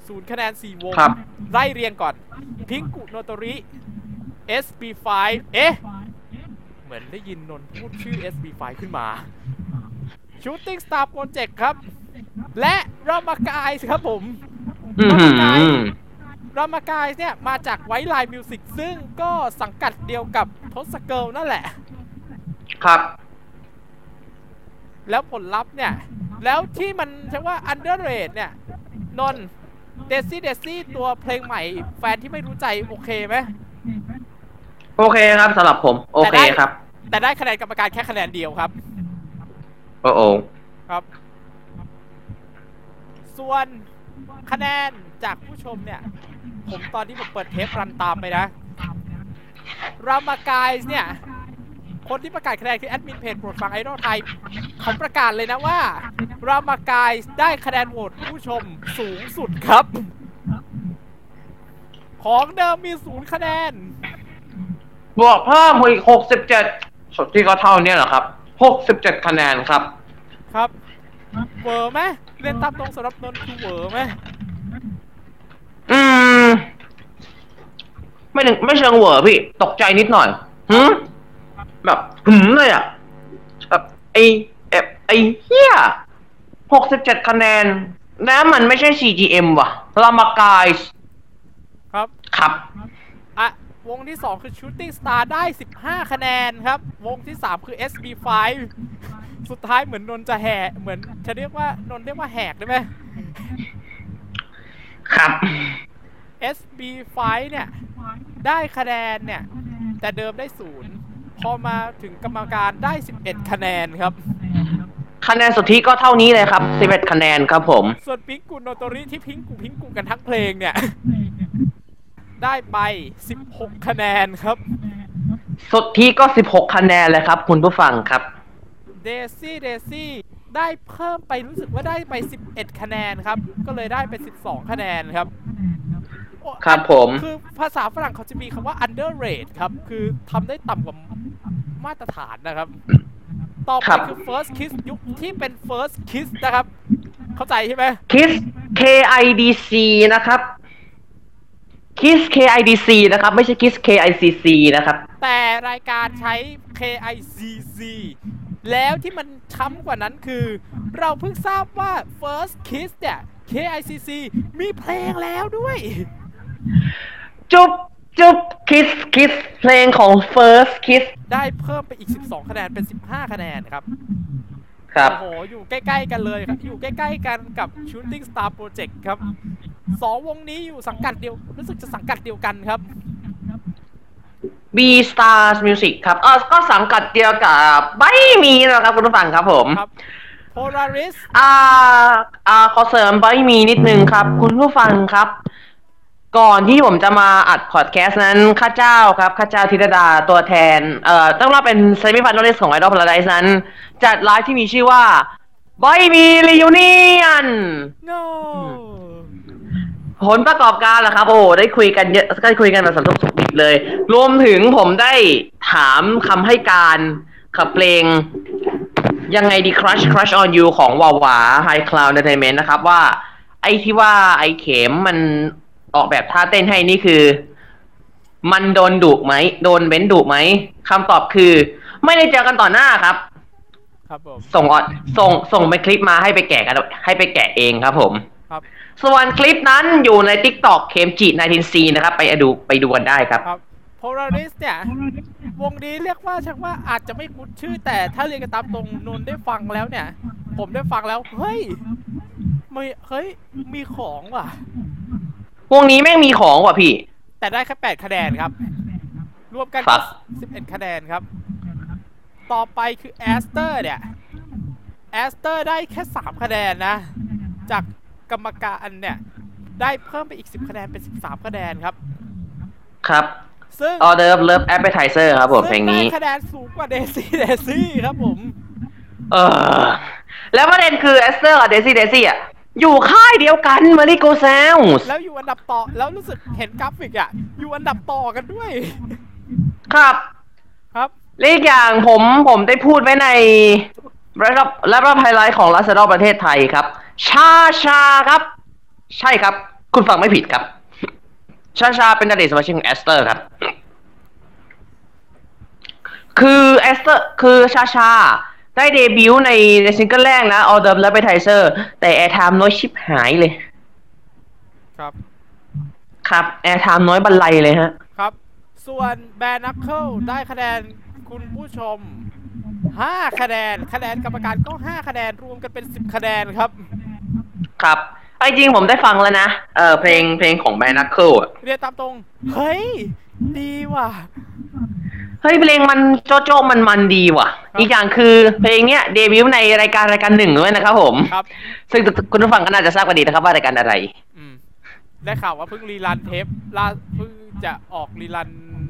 ศูนย์คะแนนสี่วง ครับ ไล่เรียงก่อน พิงกุโนโตริ SB5 เอ๊ะ เหมือนได้ยินนนท์พูดชื่อ SB5 ขึ้นมา Shooting Star Project ครับ และรามากายครับผม อือหือรามากายเนี่ย มาจาก White Line Music ซึ่งก็สังกัดเดียวกับทศ Girl นั่นแหละ ครับ แล้วผลลัพธ์เนี่ย แล้วที่มันใช่ว่า underrate เนี่ย นน Daisy Daisy ตัวเพลงใหม่ แฟนที่ไม่รู้ใจโอเคไหมโอเคครับสำหรับผม โอเคครับ แต่ได้คะแนนกรรมการแค่คะแนนเดียวครับ โอ้โอครับ ส่วนคะแนนจากผู้ชมเนี่ย ผมตอนที่ผมเปิดเทปรันตามไปนะรามากายเนี่ย คนที่ประกาศคะแนนคือแอดมินเพจโปรดฟังไอดอลไทยเขาประกาศเลยนะว่า รามากายได้คะแนนโหวตผู้ชมสูงสุดครับ ของเดิมมีศูนย์คะแนน บวกเพิ่มอีกหกสิบเจ็ดสุดที่ก็เท่าเนี้ยเหรอครับหกสิบเจ็ดคะแนนครับ ครับ เหวอไหมเล่นตามตรงสำหรับนนท์คือเหวอไหมอืม ไม่ถึงไม่เชิงเหวอร์พี่ ตกใจนิดหน่อยหืม แบบหืมเลยอะแบบไอ้เอฟไอ้เหี้ยหกสิบเจ็ดคะแนน แล้วมันไม่ใช่ CGM ว่ะรามากายครับ ครับอะวงที่ 2 คือ Shooting Star ได้ 15 คะแนนครับ วงที่ 3 คือ SB5 สุดท้ายเหมือนนนท์จะแหกเหมือนจะเรียกว่านนท์เรียกว่าแหกได้ไหมครับ SB5 เนี่ย ได้คะแนนเนี่ย แต่เดิมได้ศูนย์ พอมาถึงกรรมการได้ 11 คะแนนครับ คะแนนสุทธิก็เท่านี้เลยครับสิบเอ็ดคะแนนครับผม ส่วนพิงกุโนโตริที่พิงกุพิงกุกันทั้งเพลงเนี่ย ได้ไป 16 คะแนนครับ สุทธิก็สิบหกคะแนนเลยครับ คุณผู้ฟังครับ เดซี่เดซี่ได้เพิ่มไปรู้สึกว่าได้ไป 11 คะแนนครับ ก็เลยได้ไป 12 คะแนนครับโอ้ ครับผม คือภาษาฝรั่งเขาจะมีคำว่า underrate ครับ คือทำได้ต่ำกว่ามาตรฐานนะครับ ต่อไปครับ คือ first kiss ยุคที่เป็น first kiss นะครับ เข้าใจใช่ไหมคิส K I D C นะครับ KISS KIDC นะครับ ไม่ใช่ KISS KICC นะครับ แต่รายการใช้ KICC แล้วที่มันช้ำกว่านั้นคือ เราเพิ่งทราบว่า First Kiss เนี่ย KICC มีเพลงแล้วด้วย จุบจุบ KISS KISS เพลงของ First Kiss ได้เพิ่มไปอีก 12 คะแนนเป็น 15 คะแนนครับ ครับ โอ้โห อยู่ใกล้ๆกันเลยครับ อยู่ใกล้ๆกันกับ Shooting Star Project ครับสองวงนี้อยู่สังกัดเดียว รู้สึกจะสังกัดเดียวกันครับ B Stars Music ครับเออก็สังกัดเดียวกับไม่มีนะครับคุณผู้ฟังครับผมครับ Polaris อ่าอ่าขอเสริมไม่มีนิดนึงครับ คุณผู้ฟังครับ ก่อนที่ผมจะมาอัดพอดแคสต์นั้นข้าเจ้าครับข้าเจ้าธิดาดาตัวแทน เอ่อต้องรับเป็น semifinalist ของ Idol Paradise นั้น จัดไลฟ์ที่มีชื่อว่าไม่มี reunion no ผลประกอบการล่ะครับ โอ้ได้คุยกันเยอะได้คุยกันแบบสารทุกข์สุกดิบเลย รวมถึงผมได้ถามคำให้การกับเพลง ยังไงดี crush crush on you ของวาวา High Cloud Entertainment นะครับว่า ไอ้ที่ว่าไอ้เข็มมัน ออกแบบท่าเต้นให้นี่คือ มันโดนดุไหม โดนเบ้นดุไหมคำตอบคือ ไม่ได้เจอกันต่อหน้าครับ ครับผม ส่งออดส่งส่งไปคลิปมาให้ไปแกะกันให้ไปแกะเองครับผม ครับ ส่วนคลิปนั้นอยู่ใน TikTok เคมจิ 19C นะครับ ไปดูไปดูกันได้ครับครับ Polaris เนี่ยวงนี้เรียกว่าชักว่าอาจจะไม่คุ้นชื่อ แต่ถ้าเรียนกันตามตรงนนท์ได้ฟังแล้วเนี่ย ผมได้ฟังแล้ว เฮ้ยมีเฮ้ยมีของว่ะ วงนี้แม่งมีของว่ะพี่ แต่ได้แค่8คะแนนครับ รวมกันครับก็11คะแนนครับ ต่อไปคือแอสเตอร์เนี่ยแอสเตอร์ได้แค่3คะแนนนะ จากกรรมการเนี่ย ได้เพิ่มไปอีก10คะแนนเป็น13คะแนนครับ ครับซึ่งออเดอร์เลิฟแอปเป i z e r ครับผมเพลงนี้ ซึ่ได้คะแนนสูงกว่า Daisy Daisy ครับผม เออ แล้วประเด็นคือ e อสเตอร์กับเดซี่เดซี่อะ อยู่ค่ายเดียวกันมาริโกเซลส์แล้วอยู่อันดับต่อแล้วรู้สึกเห็นกราฟิกอะ อยู่อันดับต่อกันด้วย ครับครับและอีกอย่างผมผมได้พูดไว้ในและรับและรับไฮไลท์ของรัสเซอประเทศไทยครับ ชาชาครับ ใช่ครับ คุณฟังไม่ผิดครับ ชาชาเป็นอดีตสมาชิกของแอสเตอร์ครับ คือแอสเตอร์ คือชาชา ได้เดบิวต์ในในซิงเกิลแรกนะ Order Love Appetizer แต่ airtime น้อยชิบหายเลย ครับ ครับ airtime น้อยบรรลัยเลยฮะ ครับ ส่วนแบนนักเคิลได้คะแนนคุณผู้ชม 5 คะแนน คะแนนกรรมการก็ 5 คะแนน รวมกันเป็น 10 คะแนนครับ ครับไอ้จริงผมได้ฟังแล้วนะ เออเพลงเพลงของแบนนักเคิลอะเรียนตามตรง เฮ้ย ดีว่ะ เฮ้ยเพลงมันโจโจ้มันมันดีว่ะครับอีกอย่างคือเพลงเนี้ยเดบิวต์ในรายการรายการหนึ่งด้วยนะครับผมครับ ซึ่งคุณผู้ฟังก็น่าจะทราบกันดีนะครับว่ารายการอะไร อืมได้ข่าวว่าเพิ่ง rerun เทปล่าเพิ่งจะออก rerun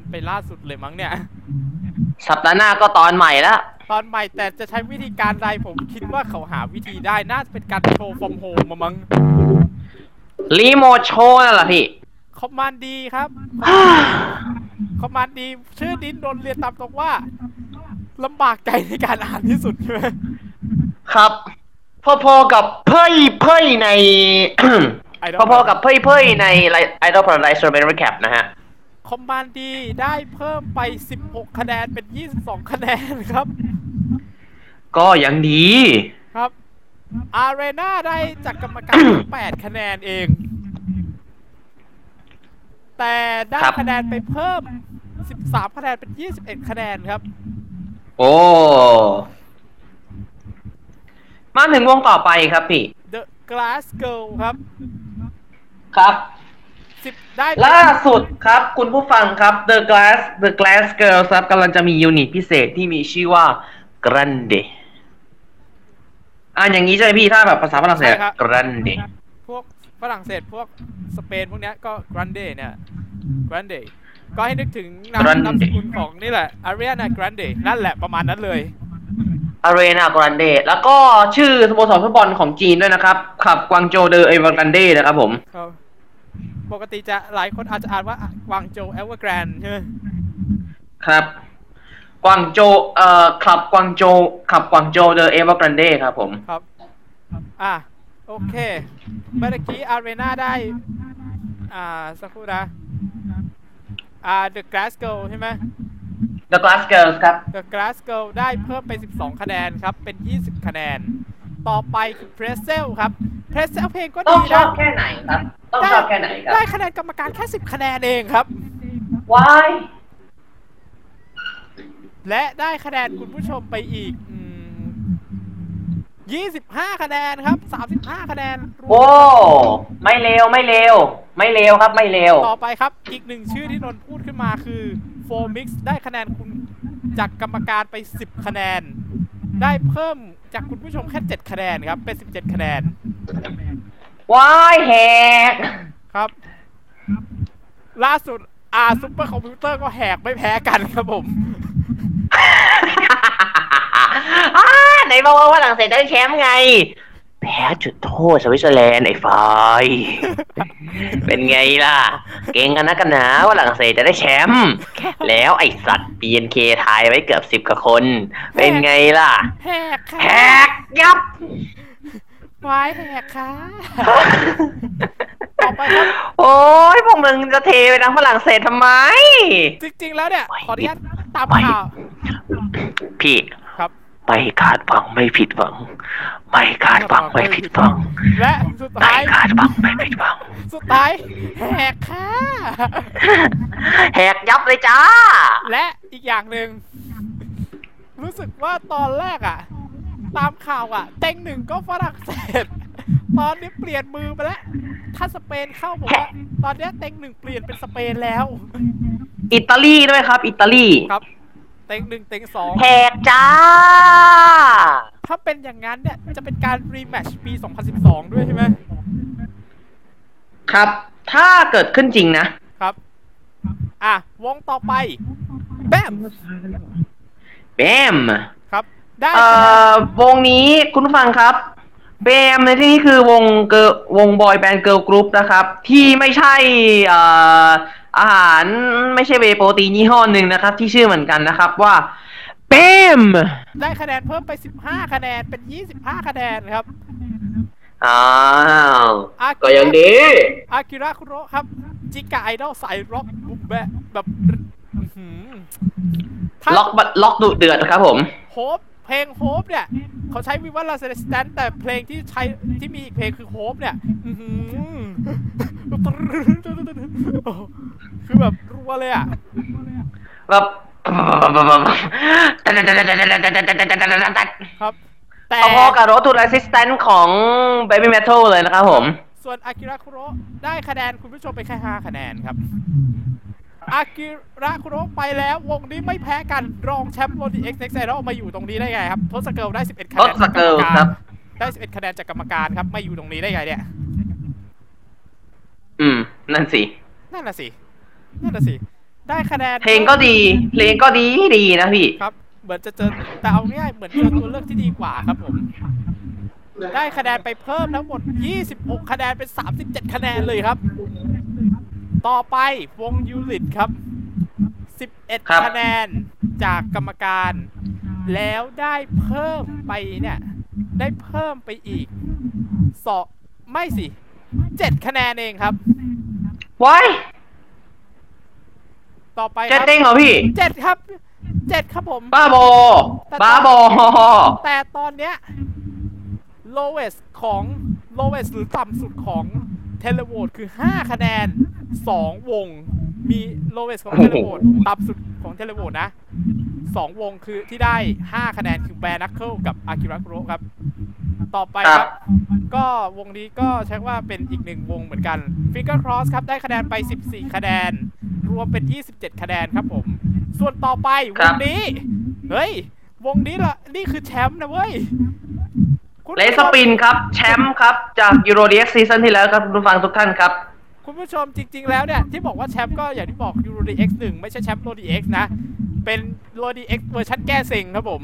ไปล่าสุดเลยมั้งเนี่ย สัปดาห์หน้าก็ตอนใหม่แล้วตอนใหม่แต่จะใช้วิธีการใดผมคิดว่าเขาหาวิธีได้น่าจะเป็นการ show from home มามั้งremote show นั่นแหละพี่ Command D ครับ Command D ชื่อดินโดนเรียนตามตรงว่าลำบากใจในการอ่านที่สุดใช่ไหมครับพอๆกับเพ่ยเพ่ยใน Idol พอๆกับเพ่ยเพ่ยใน Idol Paradise Strawberry Recap นะฮะ Command D ได้เพิ่มไป 16 คะแนนเป็น 22 คะแนนครับ ก็ยังดีครับอารีนาได้จากกรรมการ 8 คะแนนเอง แต่ได้ครับคะแนนไปเพิ่ม 13 คะแนนเป็น 21 คะแนนครับ โอ้ มาถึงวงต่อไปครับพี่ The Glass Girl ครับ ครับ10ได้ล่าสุดครับคุณผู้ฟังครับ The Glass The Glass Girls ครับกำลังจะมี unit พิเศษที่มีชื่อว่า Grande อ่านอย่างนี้ใช่ไหมพี่ถ้าแบบภาษาฝรั่งเศส Grande พวก ฝรั่งเศสพวกสเปนพวกเนี้ยก็ Grande เนี่ย Grande ก็ให้นึกถึงนาม Grande นามสกุลของนี่แหละ Ariana Grande นั่นแหละประมาณนั้นเลย Ariana Grande แล้วก็ชื่อสโมสรฟุตบอลของจีนด้วยนะครับขับกวางโจเดอเอเวอร์กรันเดนะครับผมครับปกติจะหลายคนอาจจะอ่านว่ากวางโจวเอเวอร์แกรนใช่ไหมครับกวางโจเอ่อขับกวางโจขับกวางโจเดอเอเวอร์กรันเดครับผมครับ อะ โอเค เมื่อกี้อารีนาได้ อ่า สักครู่นะ อ่า The Glass Girl ใช่ไหม The Glass Girls ครับ The Glass Girl ได้เพิ่มไป 12 คะแนนครับ เป็น 20 คะแนน ต่อไปคือ p r e s e l ครับ p r e s e l เพลงก็ต้อดีงชอนะบแค่ไหนครับ ต้องชอบแค่ไหนครับ ได้คะแนนกรรมการแค่ 10 คะแนนเองครับว้ายและได้คะแนนคุณผู้ชมไปอีกอืม 25 คะแนนครับ 35 คะแนนรวโอ้มไม่เร็วไม่เร็วไม่เร็วครับไม่เร็วต่อไปครับ อีกหนึ่งชื่อที่นนท์พูดขึ้นมาคือ f o r Mix ได้คะแนนคุณจากกรรมการไป 10 คะแนน ได้เพิ่มจากคุณผู้ชมแค่ 7 คะแนนครับ เป็น 17 คะแนนว้ายแหกครับ ล่าสุดอาซุปเปอร์คอมพิวเตอร์ก็แหกไม่แพ้กันครับผมอ่า ไหนบอกว่าฝรั่งเศสได้แชมป์ไง แพ้จุดโทษสวิตเซอร์แลนด์ไอ้ควายเป็นไงล่ะ เก่งกันนะกันนะว่าฝรั่งเศสจะได้แชมป์แล้วไอ้สัตว์ BNK ทายไว้เกือบสิบกว่าคน เป็นไงล่ะแหกค่ะ แหกยับวายแหกค่ะต่อไปครับโอ้ยพวกมึงจะเทไปทางฝรั่งเศสทำไม จริงๆแล้วเนี่ย ขออนุญาตตามไม่ข่าวพี่ครับ ไม่คาดหวังไม่ผิดหวัง ไม่คาดหวังไม่ผิดหวัง และสุดไม่ท้าย คาดหวังไม่ผิดหวัง สุดท้ายแหกค่ะ แหกยับเลยจ้า และอีกอย่างหนึ่งรู้สึกว่าตอนแรกอะ ตามข่าวอะ เต็งหนึ่งก็ฝรั่งเศส ตอนนี้เปลี่ยนมือไปแล้ว ถ้าสเปนเข้าบอกว่าตอนเนี้ยเต็งหนึ่งเปลี่ยนเป็นสเปนแล้ว อิตาลีด้วยครับ อิตาลี ครับ เต็งหนึ่งเต็งสองแหกจ้า ถ้าเป็นอย่างนั้นเนี่ยจะเป็นการรีแมตช์ปี 2012 ด้วยใช่ไหมครับ ถ้าเกิดขึ้นจริงนะครับ อะ วงต่อไป แบม แบมครับ ได้เอ่อวงนี้คุณผู้ฟังครับแบมในที่นี้คือวงเกิร์ลวงบอยแบนด์เกิร์ลกรุ๊ปนะครับ ที่ไม่ใช่เอ่อ อาหารไม่ใช่เวย์โปรตีนยี่ห้อหนึ่งนะครับ ที่ชื่อเหมือนกันนะครับว่าแบมได้คะแนนเพิ่มไป 15 คะแนนเป็น 25 คะแนนครับ อ้าวอากิระก็ยังดี อากิระคุโระครับ จิกาไอดอลสายร็อกบุมแบะแบบอื้อหือถ้าล็อกบัล็อกดุเดือดครับผม โฮป เพลงโฮปเนี่ยเขาใช้วิวัฒน์ลาเซสแตนแต่เพลงที่ใช้ที่มีอีกเพลงคือโฮปเนี่ยอื้อหือคือแบบรัวเลยอะแบบครับแต่พอๆกับรถทู r ร s สิสแตนของ Baby Metal เลยนะครับผม ส่วนอากิระคุโระได้คะแนนคุณผู้ชมไปแค่ 5 คะแนนครับ อากิระคุโระไปแล้ววงนี้ไม่แพ้กันรองแชมป์โรดีเอ็กซ์เน็กไซดอลมาอยู่ตรงนี้ได้ไงครับทศเกิลได้ 11 คะแนนจากกรรมทศเกิลการครับได้ 11 คะแนนจากกรรมการครับไม่อยู่ตรงนี้ได้ไงเนี่ย อืม นั่นสิ นั่นน่ะสิ นั่นน่ะสิ ได้คะแนน เพลงก็ดี เพลงก็ดีดีนะพี่ ครับ เหมือนจะเจอแต่เอาง่ายเหมือนเจอตัวเลือกที่ดีกว่าครับผม ได้คะแนนไปเพิ่มทั้งหมด 26 คะแนนเป็น 37 คะแนนเลยครับ ต่อไปวงยูริตครับครับ 11 คะแนนจากกรรมการ แล้วได้เพิ่มไปเนี่ย ได้เพิ่มไปอีกสองไม่สิ7คะแนนเองครับว้ายต่อไปคเจ๊รับเต้งเหรอพี่เจ็ดครับเจ็ดครับผมบ้าบอบ้าบอ แต่ตอนเนี้ย lowest ของ lowest หรือต่ำสุดของ t e l e v o t คือ 5 คะแนน 2 วง มี lowest ของ t e l e v o t ต่ำสุดของ t e l e v o t นะ 2 วงคือที่ได้ 5 คะแนนคือ Bare Knuckle กับ Akira Kuro ครับ ต่อไปคครัรับบก็วงนี้ก็ใช้ว่าเป็นอีกหนึ่งวงเหมือนกัน Finger Cross ครับ ได้คะแนนไป 14 คะแนน รวมเป็น 27 คะแนนครับผม ส่วนต่อไปวงนี้ครับ เฮ้ย วงนี้ละนี่คือแชมป์นะเว้ย คุณเลสปินครับ แชมป์ครับ จาก Euro DX ซีซั่นที่แล้วครับคุณผู้ฟังทุกท่านครับ คุณผู้ชมจริง ๆ แล้วเนี่ยที่บอกว่าแชมป์ก็อย่างที่บอก Euro DX 1ไม่ใช่แชมป์ Euro DX นะ เป็น Road DX เวอร์ชันแก้เซ็งครับผม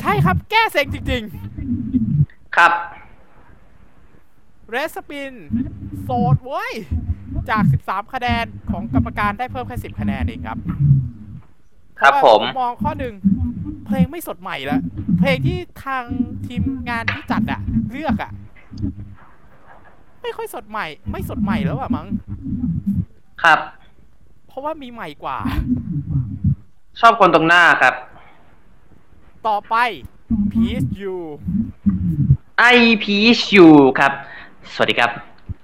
ใช่ครับแก้เซ็งจริงครับๆเรสปินโสดเว้ย จาก 13 คะแนนของกรรมการได้เพิ่มแค่ 10 คะแนนเองครับ ครับเพาะว่าผมมองข้อหนึ่ง เพลงไม่สดใหม่แล้วเพลงที่ทางทีมงานที่จัดอะเลือกอะไม่ค่อยสดใหม่ ไม่สดใหม่แล้วอะมั้งครับ เพราะว่ามีใหม่กว่า ชอบคนตรงหน้าครับ ต่อไป Peace You IPSU ครับ สวัสดีครับ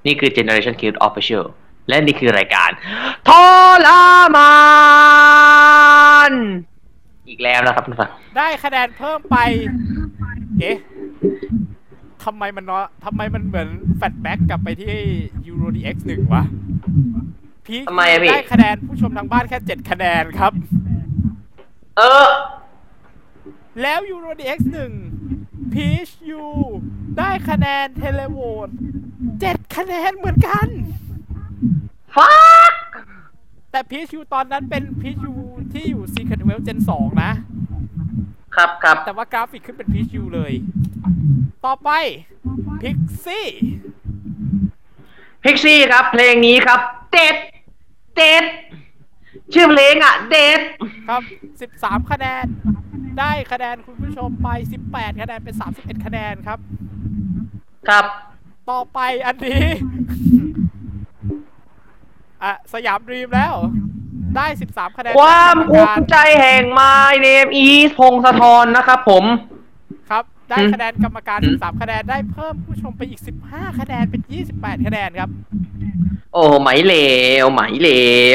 นี่คือ Generation Kid Official และนี่คือรายการทรมาน อีกแล้วนะครับทุกท่านได้คะแนนเพิ่มไป เอ๊ะทำไมมันเนาะทำไมมันเหมือนแฟลชแบ็กกลับไปที่ Euro DX 1วะ พีคทำไมอะพี่ ได้คะแนนผู้ชมทางบ้านแค่7คะแนนครับ เออ แล้ว Euro DX 1 Peach U ได้คะแนน televote 7คะแนนเหมือนกัน fuck แต่ Peach U ตอนนั้นเป็น Peach U ที่อยู่ Secret Twelve Gen 2 นะ ครับครับแต่ว่ากราฟิกขึ้นเป็น Peach U เลย ต่อไป Pixie พิกซี่ครับเพลงนี้ครับ เด็ด เด็ด ชื่อเพลงอะ เด็ด ครับ 13 คะแนน ได้คะแนนคุณผู้ชมไป 18 คะแนนเป็น 31 คะแนนครับ ครับ ต่อไปอันนี้ อะสยามดรีมแล้ว ได้ 13 คะแนนความจกกรภูรการมิใจแห่ง My Name is พงศธรนะครับผมครับ ได้อืมคะแนนกรรมการอืม13 คะแนนได้เพิ่มผู้ชมไปอีก 15 คะแนนเป็น 28 คะแนนครับ โอ้ไหมเหลวไหมเหล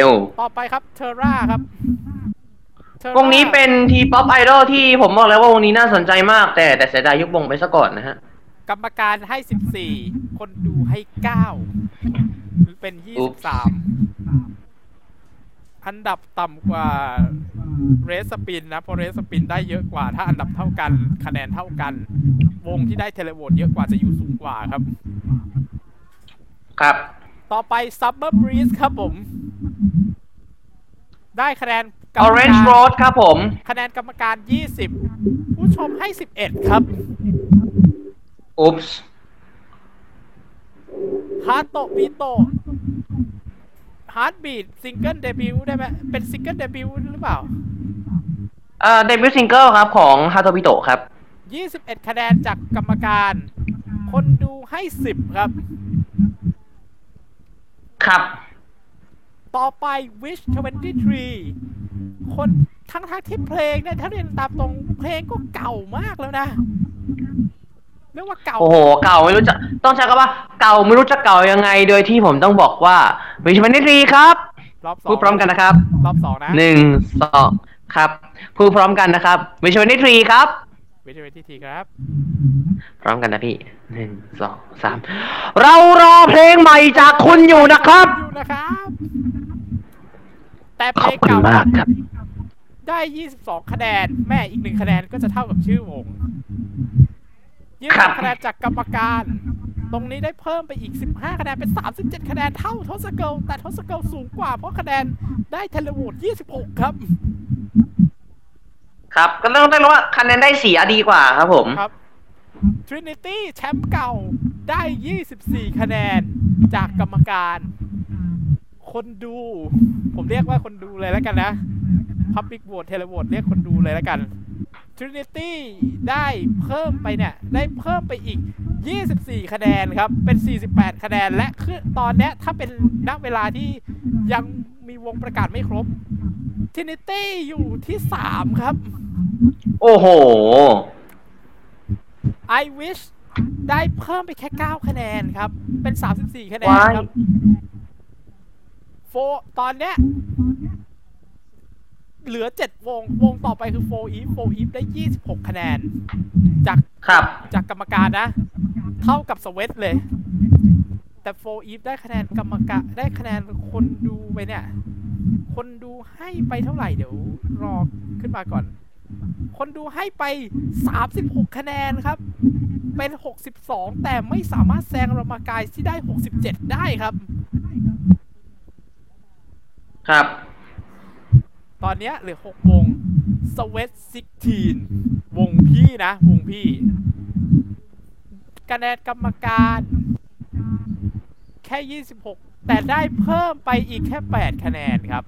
วต่อไปครับเทอร่าครับ Terra วงนี้เป็นทีป๊อปไอดอลที่ผมบอกแล้วว่าวงนี้น่าสนใจมาก แต่แต่เสียดายยุบวงไปซะก่อนนะฮะ กรรมการให้ 14 คนดูให้ 9 เป็น23อันดับต่ำกว่าเรสปินนะเพราะเรสปินได้เยอะกว่า ถ้าอันดับเท่ากัน คะแนนเท่ากัน วงที่ได้ televote เยอะกว่าจะอยู่สูงกว่าครับ ครับ ต่อไป Summer Breeze ครับผม ได้คะแนนกรรมการ Orange Road ครับผม คะแนนกรรมการ 20 ผู้ชมให้ 11 ครับ oops ฮาร์ตโตบีโตฮาร์ดบีดซิงเกิลเดบิวต์ได้ไหมเป็นซิงเกิลเดบิวต์หรือเปล่าเอ่อเดบิวต์ซิงเกิลครับของฮาโตบิโตะครับ 21 คะแนนจากกรรมการ คนดูให้ 10 ครับ ครับ ต่อไป Wish 23 คนทั้งทั้งๆที่เพลงเนี่ยถ้าเรียนตามตรงเพลงก็เก่ามากแล้วนะ เรียกว่าเก่าโอ้โหเก่าไม่รู้จะต้องใช้คำว่าเก่าไม่รู้จะเก่ายังไง โดยที่ผมต้องบอกว่าวิชมันนี่รีครับรอบสองพูดพร้อมกันนะครับรอบสองนะหนึ่งสองครับพูดพร้อมกันนะครับวิชมันนี่รีครับวิช23ทีครับ พร้อมกันนะพี่หนึ่งสองสามเรารอเพลงใหม่จากคุณอยู่นะครับอยู่นะครับแต่เพขลอบงคุณเก่ามากครับ ได้ 22 คะแนน แม่อีกหนึ่งคะแนนก็จะเท่ากับชื่อวง ยี่ครับคะแนนจากกรรมการ ตรงนี้ได้เพิ่มไปอีก 15 คะแนนเป็น 37 คะแนนเท่าทศเกิลแต่ทศเกิลสูงกว่าเพราะคะแนนได้เทเลโหวต26 ครับ ครับก็ต้องได้รู้ว่าคะแนนได้เสียดีกว่าครับผมครับ Trinity แชมป์เก่าได้ 24 คะแนนจากกรรมการ คนดู ผมเรียกว่าคนดูเลยแล้วกันนะ Public Vote Televote เรียกคนดูเลยแล้วกัน Trinity ได้เพิ่มไปเนี่ย ได้เพิ่มไปอีก 24 คะแนนครับ เป็น 48 คะแนน และคือตอนเนี้ยถ้าเป็นณเวลาที่ยังมีวงประกาศไม่ครบ Trinity อยู่ที่ 3 ครับ โอ้โห I wish ได้เพิ่มไปแค่ 9 คะแนนครับ เป็น 34 คะแนนว้ายครับโฟตอนเนี้ย เหลือ 7 วง วงต่อไปคือ4EVE 4EVE ได้ 26 คะแนน จากครับจากกรรมการนะ เท่ากับสเวตเลย แต่ 4EVE ได้คะแนนกรรมการได้คะแนนคนดูไปเนี่ย คนดูให้ไปเท่าไหร่เดี๋ยวรอขึ้นมาก่อน คนดูให้ไป 36 คะแนนครับ เป็น 62 แต่ไม่สามารถแซงรามากายที่ได้ 67 ได้ครับ ครับ ตอนเนี้ยเหลือ6วงสเวต16วงพี่นะ วงพี่คะแนนกรรมการ แค่ 26 แต่ได้เพิ่มไปอีกแค่ 8 คะแนนครับ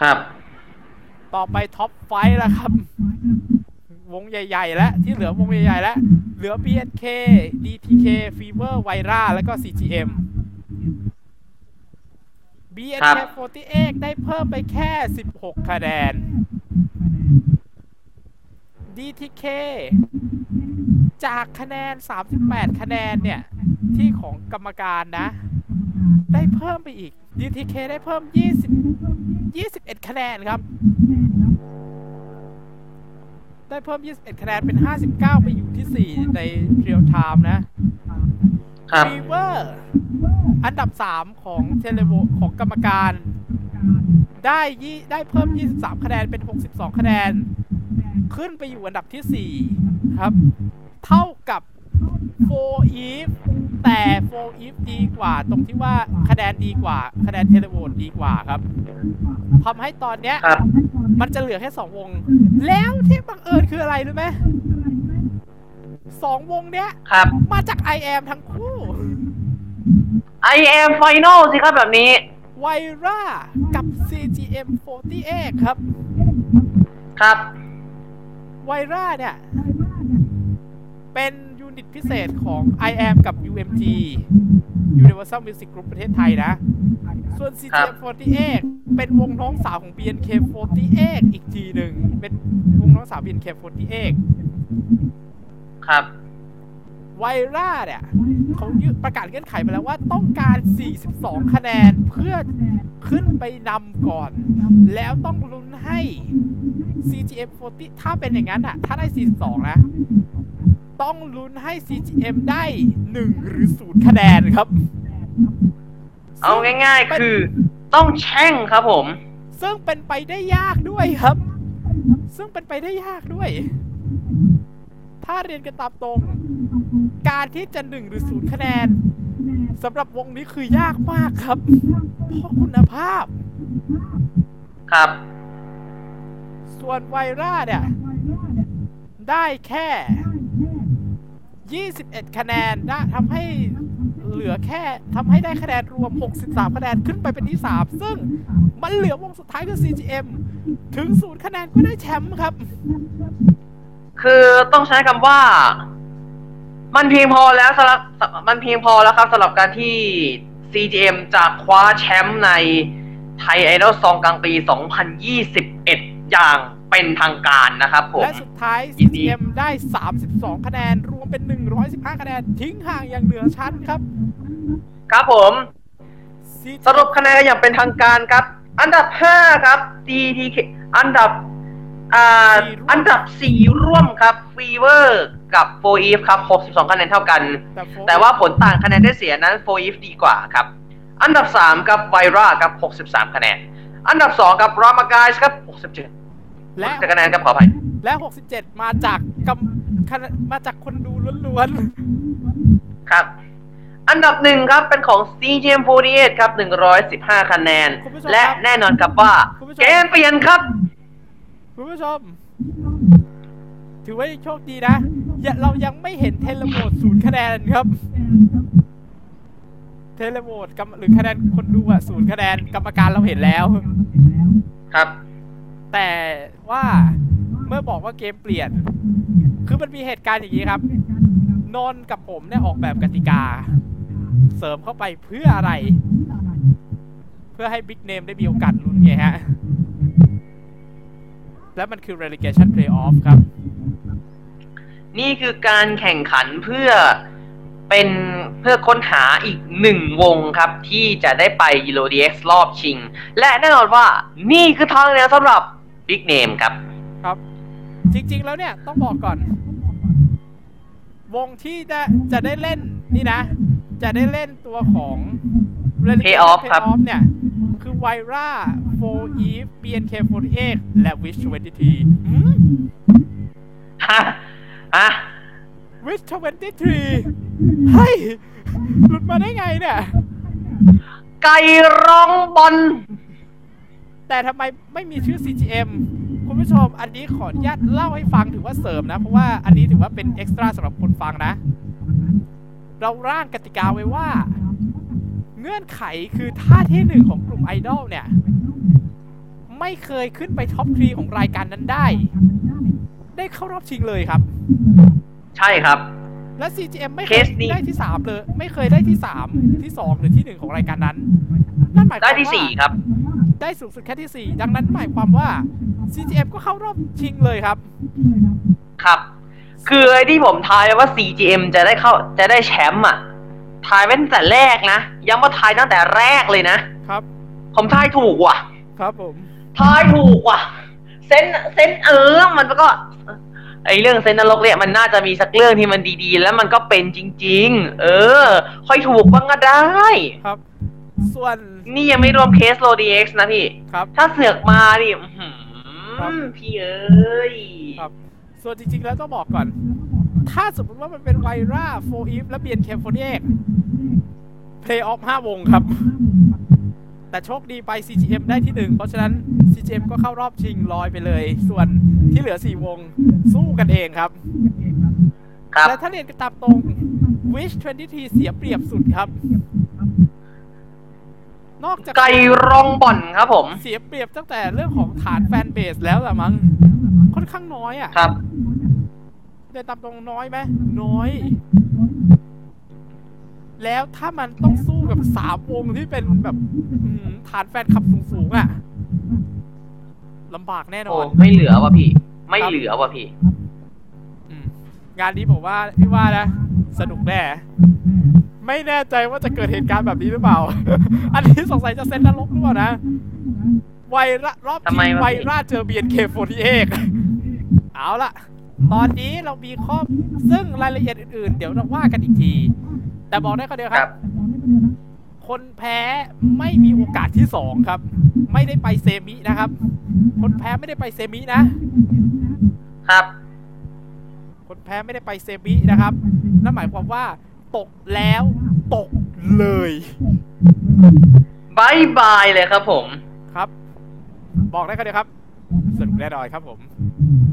ครับ ต่อไปท็อปไฟว์แล้วครับ วงใหญ่ ๆ แล้ว ที่เหลือวงใหญ่ ๆ แล้ว เหลือ BNK DTK Fever Vira แล้วก็ CGM BNK48 ได้เพิ่มไปแค่ 16 คะแนน DTK จากคะแนน 38 คะแนนเนี่ย ที่ของกรรมการนะ ได้เพิ่มไปอีก DTK ได้เพิ่ม 20 21 คะแนนครับ ได้เพิ่ม 21 คะแนนเป็น 59 ไปอยู่ที่ 4 ใน real time นะครับ FEVER อันดับ 3 ของ televote ของกรรมการ ได้ยี่ได้เพิ่ม 23 คะแนนเป็น 62 คะแนน ขึ้นไปอยู่อันดับที่ 4 ครับ เท่ากับ4 Eve แต่4 Eve ดีกว่าตรงที่ว่าคะแนนดีกว่า คะแนน televote ดีกว่าครับทำให้ตอนเนี้ยครับมันจะเหลือแค่สองวง แล้วที่บังเอิญคืออะไรรู้ไหมสองวงเนี้ยครับมาจาก I am ทั้งคู่ I am final สิครับแบบนี้ ไวร่ากับ CGM 48ครับ ครับ ไวร่าเนี่ย เป็นยูนิตพิเศษของ I am กับ UMG Universal Music Group ประเทศไทยนะ ส่วนครั CGM บ48เป็นวงน้องสาวของ BNK 48อีกทีหนึ่ง เป็นวงน้องสาว BNK 48ครับ ไวร่าเนี่ยเขายืดประกาศเงื่อนไขมาแล้วว่าต้องการ 42 คะแนนเพื่อขึ้นไปนำก่อน แล้วต้องลุ้นให้ CGM 40ถ้าเป็นอย่างนั้นอะถ้าได้ 42 นะ ต้องลุ้นให้ CGM ได้ 1 หรือ 0 คะแนนครับ เอาง่ายๆ คือต้องแช่งครับผม ซึ่งเป็นไปได้ยากด้วยครับ ซึ่งเป็นไปได้ยากด้วย ถ้าเรียนกันตามตรง การที่จะหนึ่งหรือศูนย์คะแนนสำหรับวงนี้คือยากมากครับ เพราะคุณภาพ ครับ ส่วนไวร่าเนี่ย ได้แค่ 21 คะแนนได้ทำให้เหลือแค่ทำให้ได้คะแนนรวม 63 คะแนนขึ้นไปเป็นที่ 3 ซึ่งมันเหลือวงสุดท้ายคือ CGM ถึงศูนย์คะแนนก็ได้แชมป์ครับ คือต้องใช้คำว่า มันเพียงพอแล้วสำหรับมันเพียงพอแล้วครับสำหรับการที่ CGM จะคว้าแชมป์ในThai Idol Song กลางปี 2021 อย่างเป็นทางการนะครับผม และสุดท้ายยินดี CGM ได้ 32 คะแนน รวมเป็น 115 คะแนน ทิ้งห่างอย่างเหลือชั้นครับ ครับผม CGM สรุปคะแนนอย่างเป็นทางการครับ อันดับ 5 ครับ DTK อันดับ อ่าสี่ร่วมอันดับ 4 ร่วมครับ FEVER กับ 4EVE ครับ 62 คะแนนเท่ากันแต่โฟแต่ว่าผลต่างคะแนนได้เสียนั้น 4EVE ดีกว่าครับ อันดับ 3 กับไวรากับ 63 คะแนน อันดับ 2 กับรามากายครับ 67 และ67คะแนนครับขออภัย และ 67 มาจากกำคะแนนมาจากคนดูล้วนครับอันดับหนึ่งครับเป็นของ CGM48 ครับ 115 คะแนน และแน่นอนครับว่าเกมเปลี่ยนครับๆ คุณผู้ชม ถือว่ายังโชคดีนะอย่าเรายังไม่เห็นเทเลโหมดศูนย์คะแนนครับ เทเลโหมดกรรมหรือคะแนนคนดูอะศูนย์คะแนนกรรมการเราเห็นแล้ว ครับ แต่ว่าเมื่อบอกว่าเกมเปลี่ยน คือมันมีเหตุการณ์อย่างนี้ครับ นนท์กับผมเนี่ยออกแบบกติกา เสริมเข้าไปเพื่ออะไร เพื่อให้บิ๊กเนมได้มีโอกาสลุ้นไงฮะ และมันคือ relegation playoff ครับ นี่คือการแข่งขันเพื่อเป็นเพื่อค้นหาอีกหนึ่งวงครับ ที่จะได้ไป Euro DX รอบชิง และแน่นอนว่านี่คือทางแนวสำหรับ Big Name ครับ ครับ จริง ๆ แล้วเนี่ย ต้องบอกก่อน วงที่จะจะได้เล่นนี่นะ จะได้เล่นตัวของ Relegation Playoff ครับ Playoff เนี่ย คือไวร่าโฟอีฟ BNK48 และ Wish 23หืมฮะอะ Wish 23เฮ้ย หลุดมาได้ไงเนี่ย ไก่ร้องบอลแต่ทำไมไม่มีชื่อ CGM คุณผู้ชมอันนี้ขออนุญาตเล่าให้ฟังถือว่าเสริมนะ เพราะว่าอันนี้ถือว่าเป็นเอ็กซ์ตร้าสำหรับคนฟังนะ เราร่างกติกาไว้ว่า เงื่อนไขคือท่าที่หนึ่งของกลุ่มไอดอลเนี่ย ไม่เคยขึ้นไปท็อปทรีของรายการนั้นได้ ได้เข้ารอบชิงเลยครับ ใช่ครับ และ CGM ไม่เคเคยสนี้ได้ที่3เลย ไม่เคยได้ที่3ที่2หรือที่1ของรายการนั้น นั่นหมายความได้ว่าที่สี่ครับ ได้สูงสุดแค่ที่4ดังนั้นหมายความว่า CGM ก็เข้ารอบชิงเลยครับ ครับ คือไอ้ที่ผมทายว่า CGM จะได้เข้าจะได้แชมป์อะ ทายไว้ตั้งแต่แรกนะย้ำว่าทายตั้งแต่แรกเลยนะครับ ผมทายถูกว่ะ ครับผมทายถูกว่ะ เซนเซนเออมันก็ไอเรื่องเซนนรกเนี่ยมันน่าจะมีสักเรื่องที่มันดีๆ แล้วมันก็เป็นจริง ๆ เออ ค่อยถูกบ้างก็ได้ ครับ ส่วนนี่ยังไม่รวมเคสโรดีเอ็กซ์นะพี่ ครับ ถ้าเสือกมาดิอื้อหืครับอพี่เอ้ย ครับ ส่วนจริงๆแล้วต้องบอกก่อน ถ้าสมมติว่ามันเป็นไวร่าโฟอีฟและเบียนเคโฟเนกเพลย์ออฟ5วงครับ แต่โชคดีไป CGM ได้ที่หนึ่งเพราะฉะนั้น CGM ก็เข้ารอบชิงลอยไปเลย ส่วนที่เหลือ4วงสู้กันเองครับ ครับ และถ้าเรียนกันตามตรง Wish 20T เสียเปรียบสุดครับ นอกจากไก่รองบ่อนครับผม เสียเปรียบตั้งแต่เรื่องของฐานแฟนเบสแล้วละมั้งค่อนข้างน้อยอะครับ เรียนตามตรงน้อยไหมน้อย แล้วถ้ามันต้องสู้กับสามวงที่เป็นแบบอืมฐานแฟนคลับสูงๆอะลำบากแน่นโอ้อนไม่เหลือว่ะพี่ ไม่ครับเหลือว่ะพี่อืมงานนี้ผมว่าพี่ว่านะ สนุกแน่ ไม่แน่ใจว่าจะเกิดเหตุการณ์แบบนี้หรือเปล่า อันนี้สงสัยจะเซ็นนรกหรือเปล่านะไวระรอบทำไมที่วะไวพี่ราชเจอเบียนเคโฟทีเอกเอาล่ะ ตอนนี้เรามีข้อซึ่งรายละเอียดอื่นๆ เดี๋ยวเราว่ากันอีกที แต่บอกได้ก็เดียวคครัรับบคนแพ้ไม่มีโอกาสที่สองครับ ไม่ได้ไปเซมินะครับ คนแพ้ไม่ได้ไปเซมินะ ครับ คนแพ้ไม่ได้ไป semi นะครับ นั่นหมายความว่า ตกแล้วตกเลยบายบายเลยครับผม ครับ บอกได้ก็เดียวครับ สนุกแน่นอนครับผม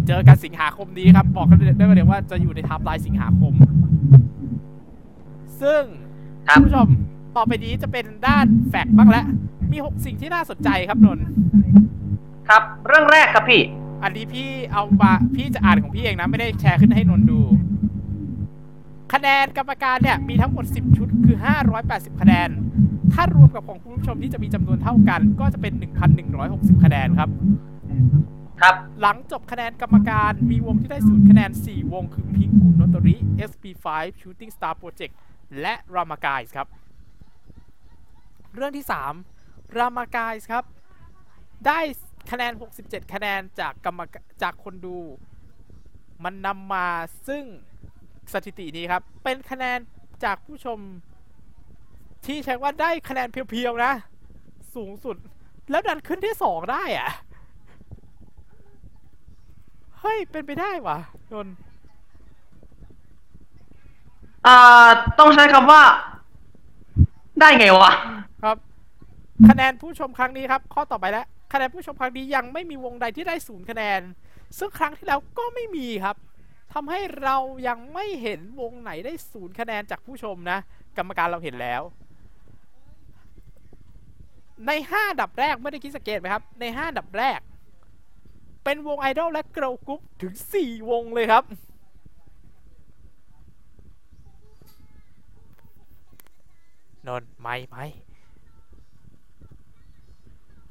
เจอกันสิงหาคมนี้ครับ บอกกันได้ก็เดียวว่าจะอยู่ในไทม์ไลน์สิงหาคม ซึ่งครับณผู้ชมต่อไปนี้จะเป็นด้าน fact บ้างแล้วมี6สิ่งที่น่าสนใจครับนนท์ครับ เรื่องแรกครับพี่ อันนี้พี่เอามาพี่จะอ่านของพี่เองนะ ไม่ได้แชร์ขึ้นให้นนท์ดู คะแนนกรรมการเนี่ย มีทั้งหมด 10 ชุดคือ 580 คะแนน ถ้ารวมกับของคุณผู้ชมที่จะมีจำนวนเท่ากัน ก็จะเป็น 1,160 คะแนนครับ ครับ หลังจบคะแนนกรรมการมีวงที่ได้ศูนย์คะแนน 4 วงคือพิงกุนโนโตริ SP5 Shooting Star Project และ Rama Guys ครับ เรื่องที่3 Rama Guys ครับ ได้คะแนน 67 คะแนนจากกรรมกจากคนดู มันนำมาซึ่งสถิตินี้ครับ เป็นคะแนนจากผู้ชม ที่ใช้ว่าได้คะแนนเพียวๆนะ สูงสุด แล้วดันขึ้นที่ 2 ได้อะ เฮ้ย เป็นไปได้วะนนท์อ่า ต้องใช้คำว่า ได้ไงวะ ครับ คะแนนผู้ชมครั้งนี้ครับ ข้อต่อไปแล้ว คะแนนผู้ชมครั้งนี้ยังไม่มีวงใดที่ได้ศูนย์คะแนน ซึ่งครั้งที่แล้วก็ไม่มีครับทำให้เรายังไม่เห็นวงไหนได้ศูนย์คะแนนจากผู้ชมนะ กรรมการเราเห็นแล้ว ในห้าอันดับแรกไม่ได้คิดสังเกตไหมครับ ในห้าอันดับแรก เป็นวงไอดอลและเกิร์ลกรุ๊ปถึงสี่วงเลยครับ นนท์ไม่ไม่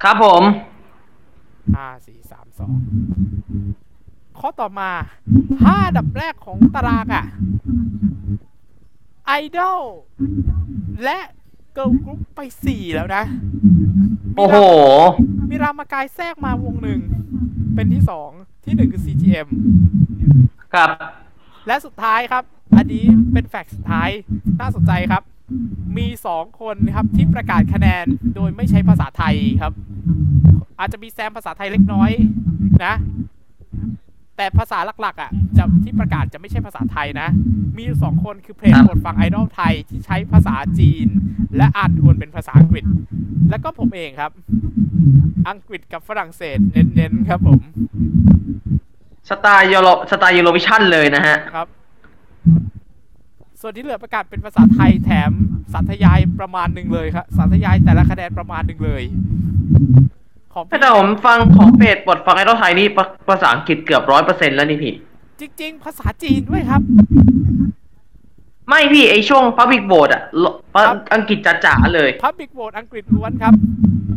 ครับผมห้าสี่สามสองข้อต่อมาห้าอันดับแรกของตารางอะไอดอลและเกิร์ลกรุ๊ปไปสี่แล้วนะ โอ้โห มีรามากายแทรกมาวงหนึ่ง เป็นที่สองที่หนึ่งคือ CGM ครับ และสุดท้ายครับ อันนี้เป็นแฟกต์สุดท้ายน่าสนใจครับ มีสองคนครับที่ประกาศคะแนนโดยไม่ใช้ภาษาไทยครับ อาจจะมีแซมภาษาไทยเล็กน้อยนะ แต่ภาษาหลักๆ อะจะที่ประกาศจะไม่ใช่ภาษาไทยนะ มีอยู่สองคนคือเพลงครับบทฟังไอดอลไทยที่ใช้ภาษาจีน และอ่านทวนเป็นภาษาอังกฤษ แล้วก็ผมเองครับ อังกฤษกับฝรั่งเศสเน้นๆครับผมสไตล์ยูโรสไตล์ Eurovision เลยนะฮะครับ ส่วนที่เหลือประกาศเป็นภาษาไทยแถมสาธยายประมาณหนึ่งเลยครับสาธยายแต่ละคะแนนประมาณหนึ่งเลย ของพี่แต่ผมฟังของเพจบทฟังไอดอลไทยนี่ภาภาษาอังกฤษเกือบร้อยเปอร์เซ็นต์แล้วนี่พี่ จริง ๆ ภาษาจีนด้วยครับ ไม่พี่ไอช่วง Public Vote อะลครับอังกฤษจ๋าๆเลย Public Vote อังกฤษล้วนครับ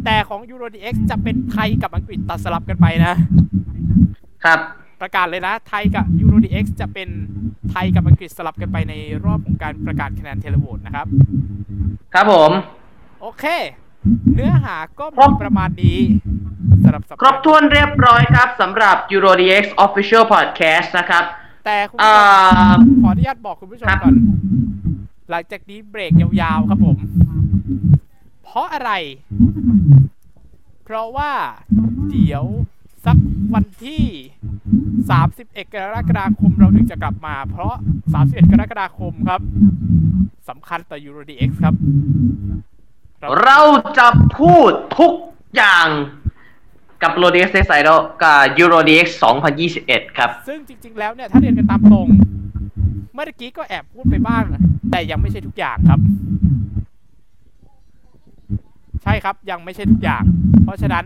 แต่ของ EuroDX จะเป็นไทยกับอังกฤษตัดสลับกันไปนะ ครับประกาศเลยนะ ไทยกับ EuroDX จะเป็นไทยกับอังกฤษสลับกันไปในรอบของการประกาศคะแนนเทเลโหวตนะครับ ครับผม โอเค เนื้อหาก็ครมีบประมาณนี้สำหรับสัปครบดาห์ถ้วนเรียบร้อยครับสำหรับ EuroDX Official Podcast นะครับ แต่คุณผู้อ่ชมาขออนุญาตบอกคุณผู้ชมครับก่อน หลังจากนี้เบรกยาวๆครับผม เพราะอะไร เพราะว่าเดี๋ยวสักวันที่ 31 กรกฎาคมเราถึงจะกลับมา เพราะ 31 กรกฎาคมครับสำคัญต่อ EuroDX ครับ เราจะพูดทุกอย่างกับ EuroDX Next Idol กับ EuroDX 2021 ครับ ซึ่งจริง ๆ แล้วเนี่ย ถ้าเรียนกันตามตรง เมื่อกี้ก็แอบพูดไปบ้างแต่ยังไม่ใช่ทุกอย่างครับ ใช่ครับยังไม่ใช่ทุกอย่าง เพราะฉะนั้น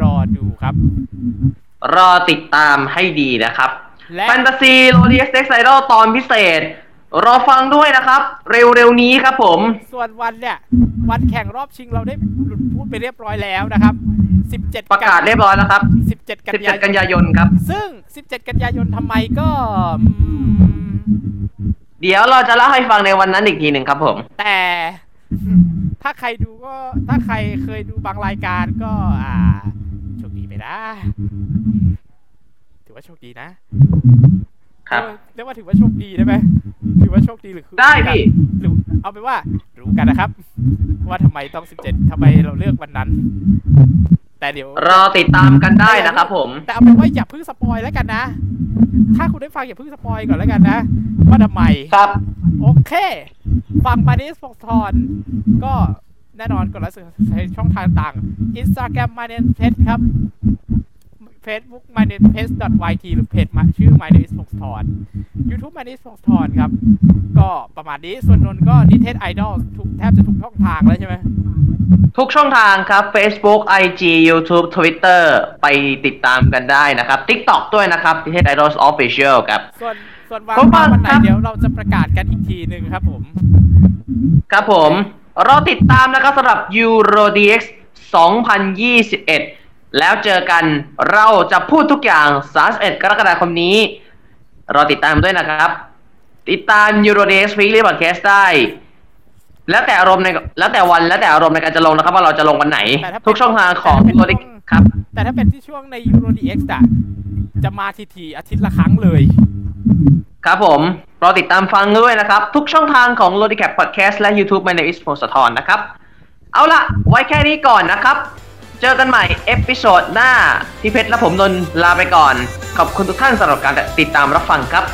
รอดูครับ รอติดตามให้ดีนะครับและแฟนตาซี EuroDX Next Idol ตอนพิเศษ รอฟังด้วยนะครับ เร็วๆนี้ครับผม ส่วนวันเนี่ย วันแข่งรอบชิงเราได้หลุดพูดไปเรียบร้อยแล้วนะครับ 17 ประกาศเรียบร้อยแล้วครับ 17 กันยา17 กันยนยายนครับ ซึ่ง 17 กันยายนทำไมก็อืมเดี๋ยวเราจะเล่าให้ฟังในวันนั้นอีกทีหนึ่งครับผม แต่ถ้าใครดูก็ถ้าใครเคยดูบางรายการก็อ่าโชคดีไปนะถือว่าโชคดีนะ ครับเรียกว่าถือว่าโชคดีได้ไหมถือว่าโชคดีหรือคือได้พี่หรือเอาไปนว่า รู้กันนะครับ ว่าทำไมต้อง17ทำไมเราเลือกวันนั้น แต่เดี๋ยวรอติดตามกันได้นะครับผม แต่เอาเป็นว่าอย่าเพิ่ง spoil แล้วกันนะ ถ้าคุณได้ฟังอย่าเพิ่ง spoil ก่อนแล้วกันนะ ว่าทำไมครับ โอเค ฟังมานิสฟงทอนก็แน่นอนกดไลค์ใช้ช่องทางต่าง Instagram m y n a m e p e t ครับ Facebook m y n a m e p e t yt หรือเพจมาชื่อ My name is ฟงทอน YouTube My name is ฟงทอนครับ ก็ประมาณนี้ส่วนนนท์ก็นิเทศไอดอลทุกแทบจะทุกช่องทางแล้วใช่ไหมทุกช่องทางครับ Facebook IG YouTube Twitter ไปติดตามกันได้นะครับ TikTok ด้วยนะครับที่ Idols Official ครับ ส่วนส่วนวันผมว่าวันไหนครับเดี๋ยวเราจะประกาศกันอีกทีหนึ่งครับผม ครับผมรอติดตามนะครับสำหรับ EuroDX 2021 แล้วเจอกันเราจะพูดทุกอย่าง 31 กรกฎาคมนี้ รอติดตามด้วยนะครับ ติดตาม EuroDX Weekly Podcast ได้ แล้วแต่อารมณ์ในแล้วแต่วันแล้วแต่อารมณ์ในการจะลงนะครับว่าเราจะลงวันไหน แต่ถ้าเป็น ทุกช่องทางของแต่ถ้าเป็น EuroDX ช่วงครับ แต่ถ้าเป็นที่ช่วงใน EuroDX อะจะมาทีๆอาทิตย์ละครั้งเลย ครับผม รอติดตามฟังด้วยนะครับ ทุกช่องทางของ l o d i c a p Podcast และ YouTube My name is พงศธรนะครับ เอาละไว้แค่นี้ก่อนนะครับ เจอกันใหม่ episode หน้า พี่เพชรและผมนนท์ลาไปก่อน ขอบคุณทุกท่านสำหรับการติดตามรับฟังครับ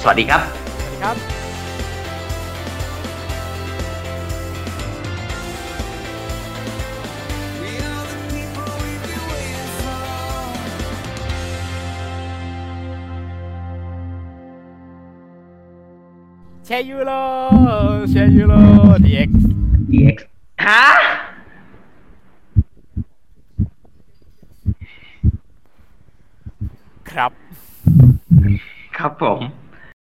สวัสดีครับ สวัสดีครับแชร์ยูโรแชร์ยูโร DX DX ฮะ ครับ ครับผม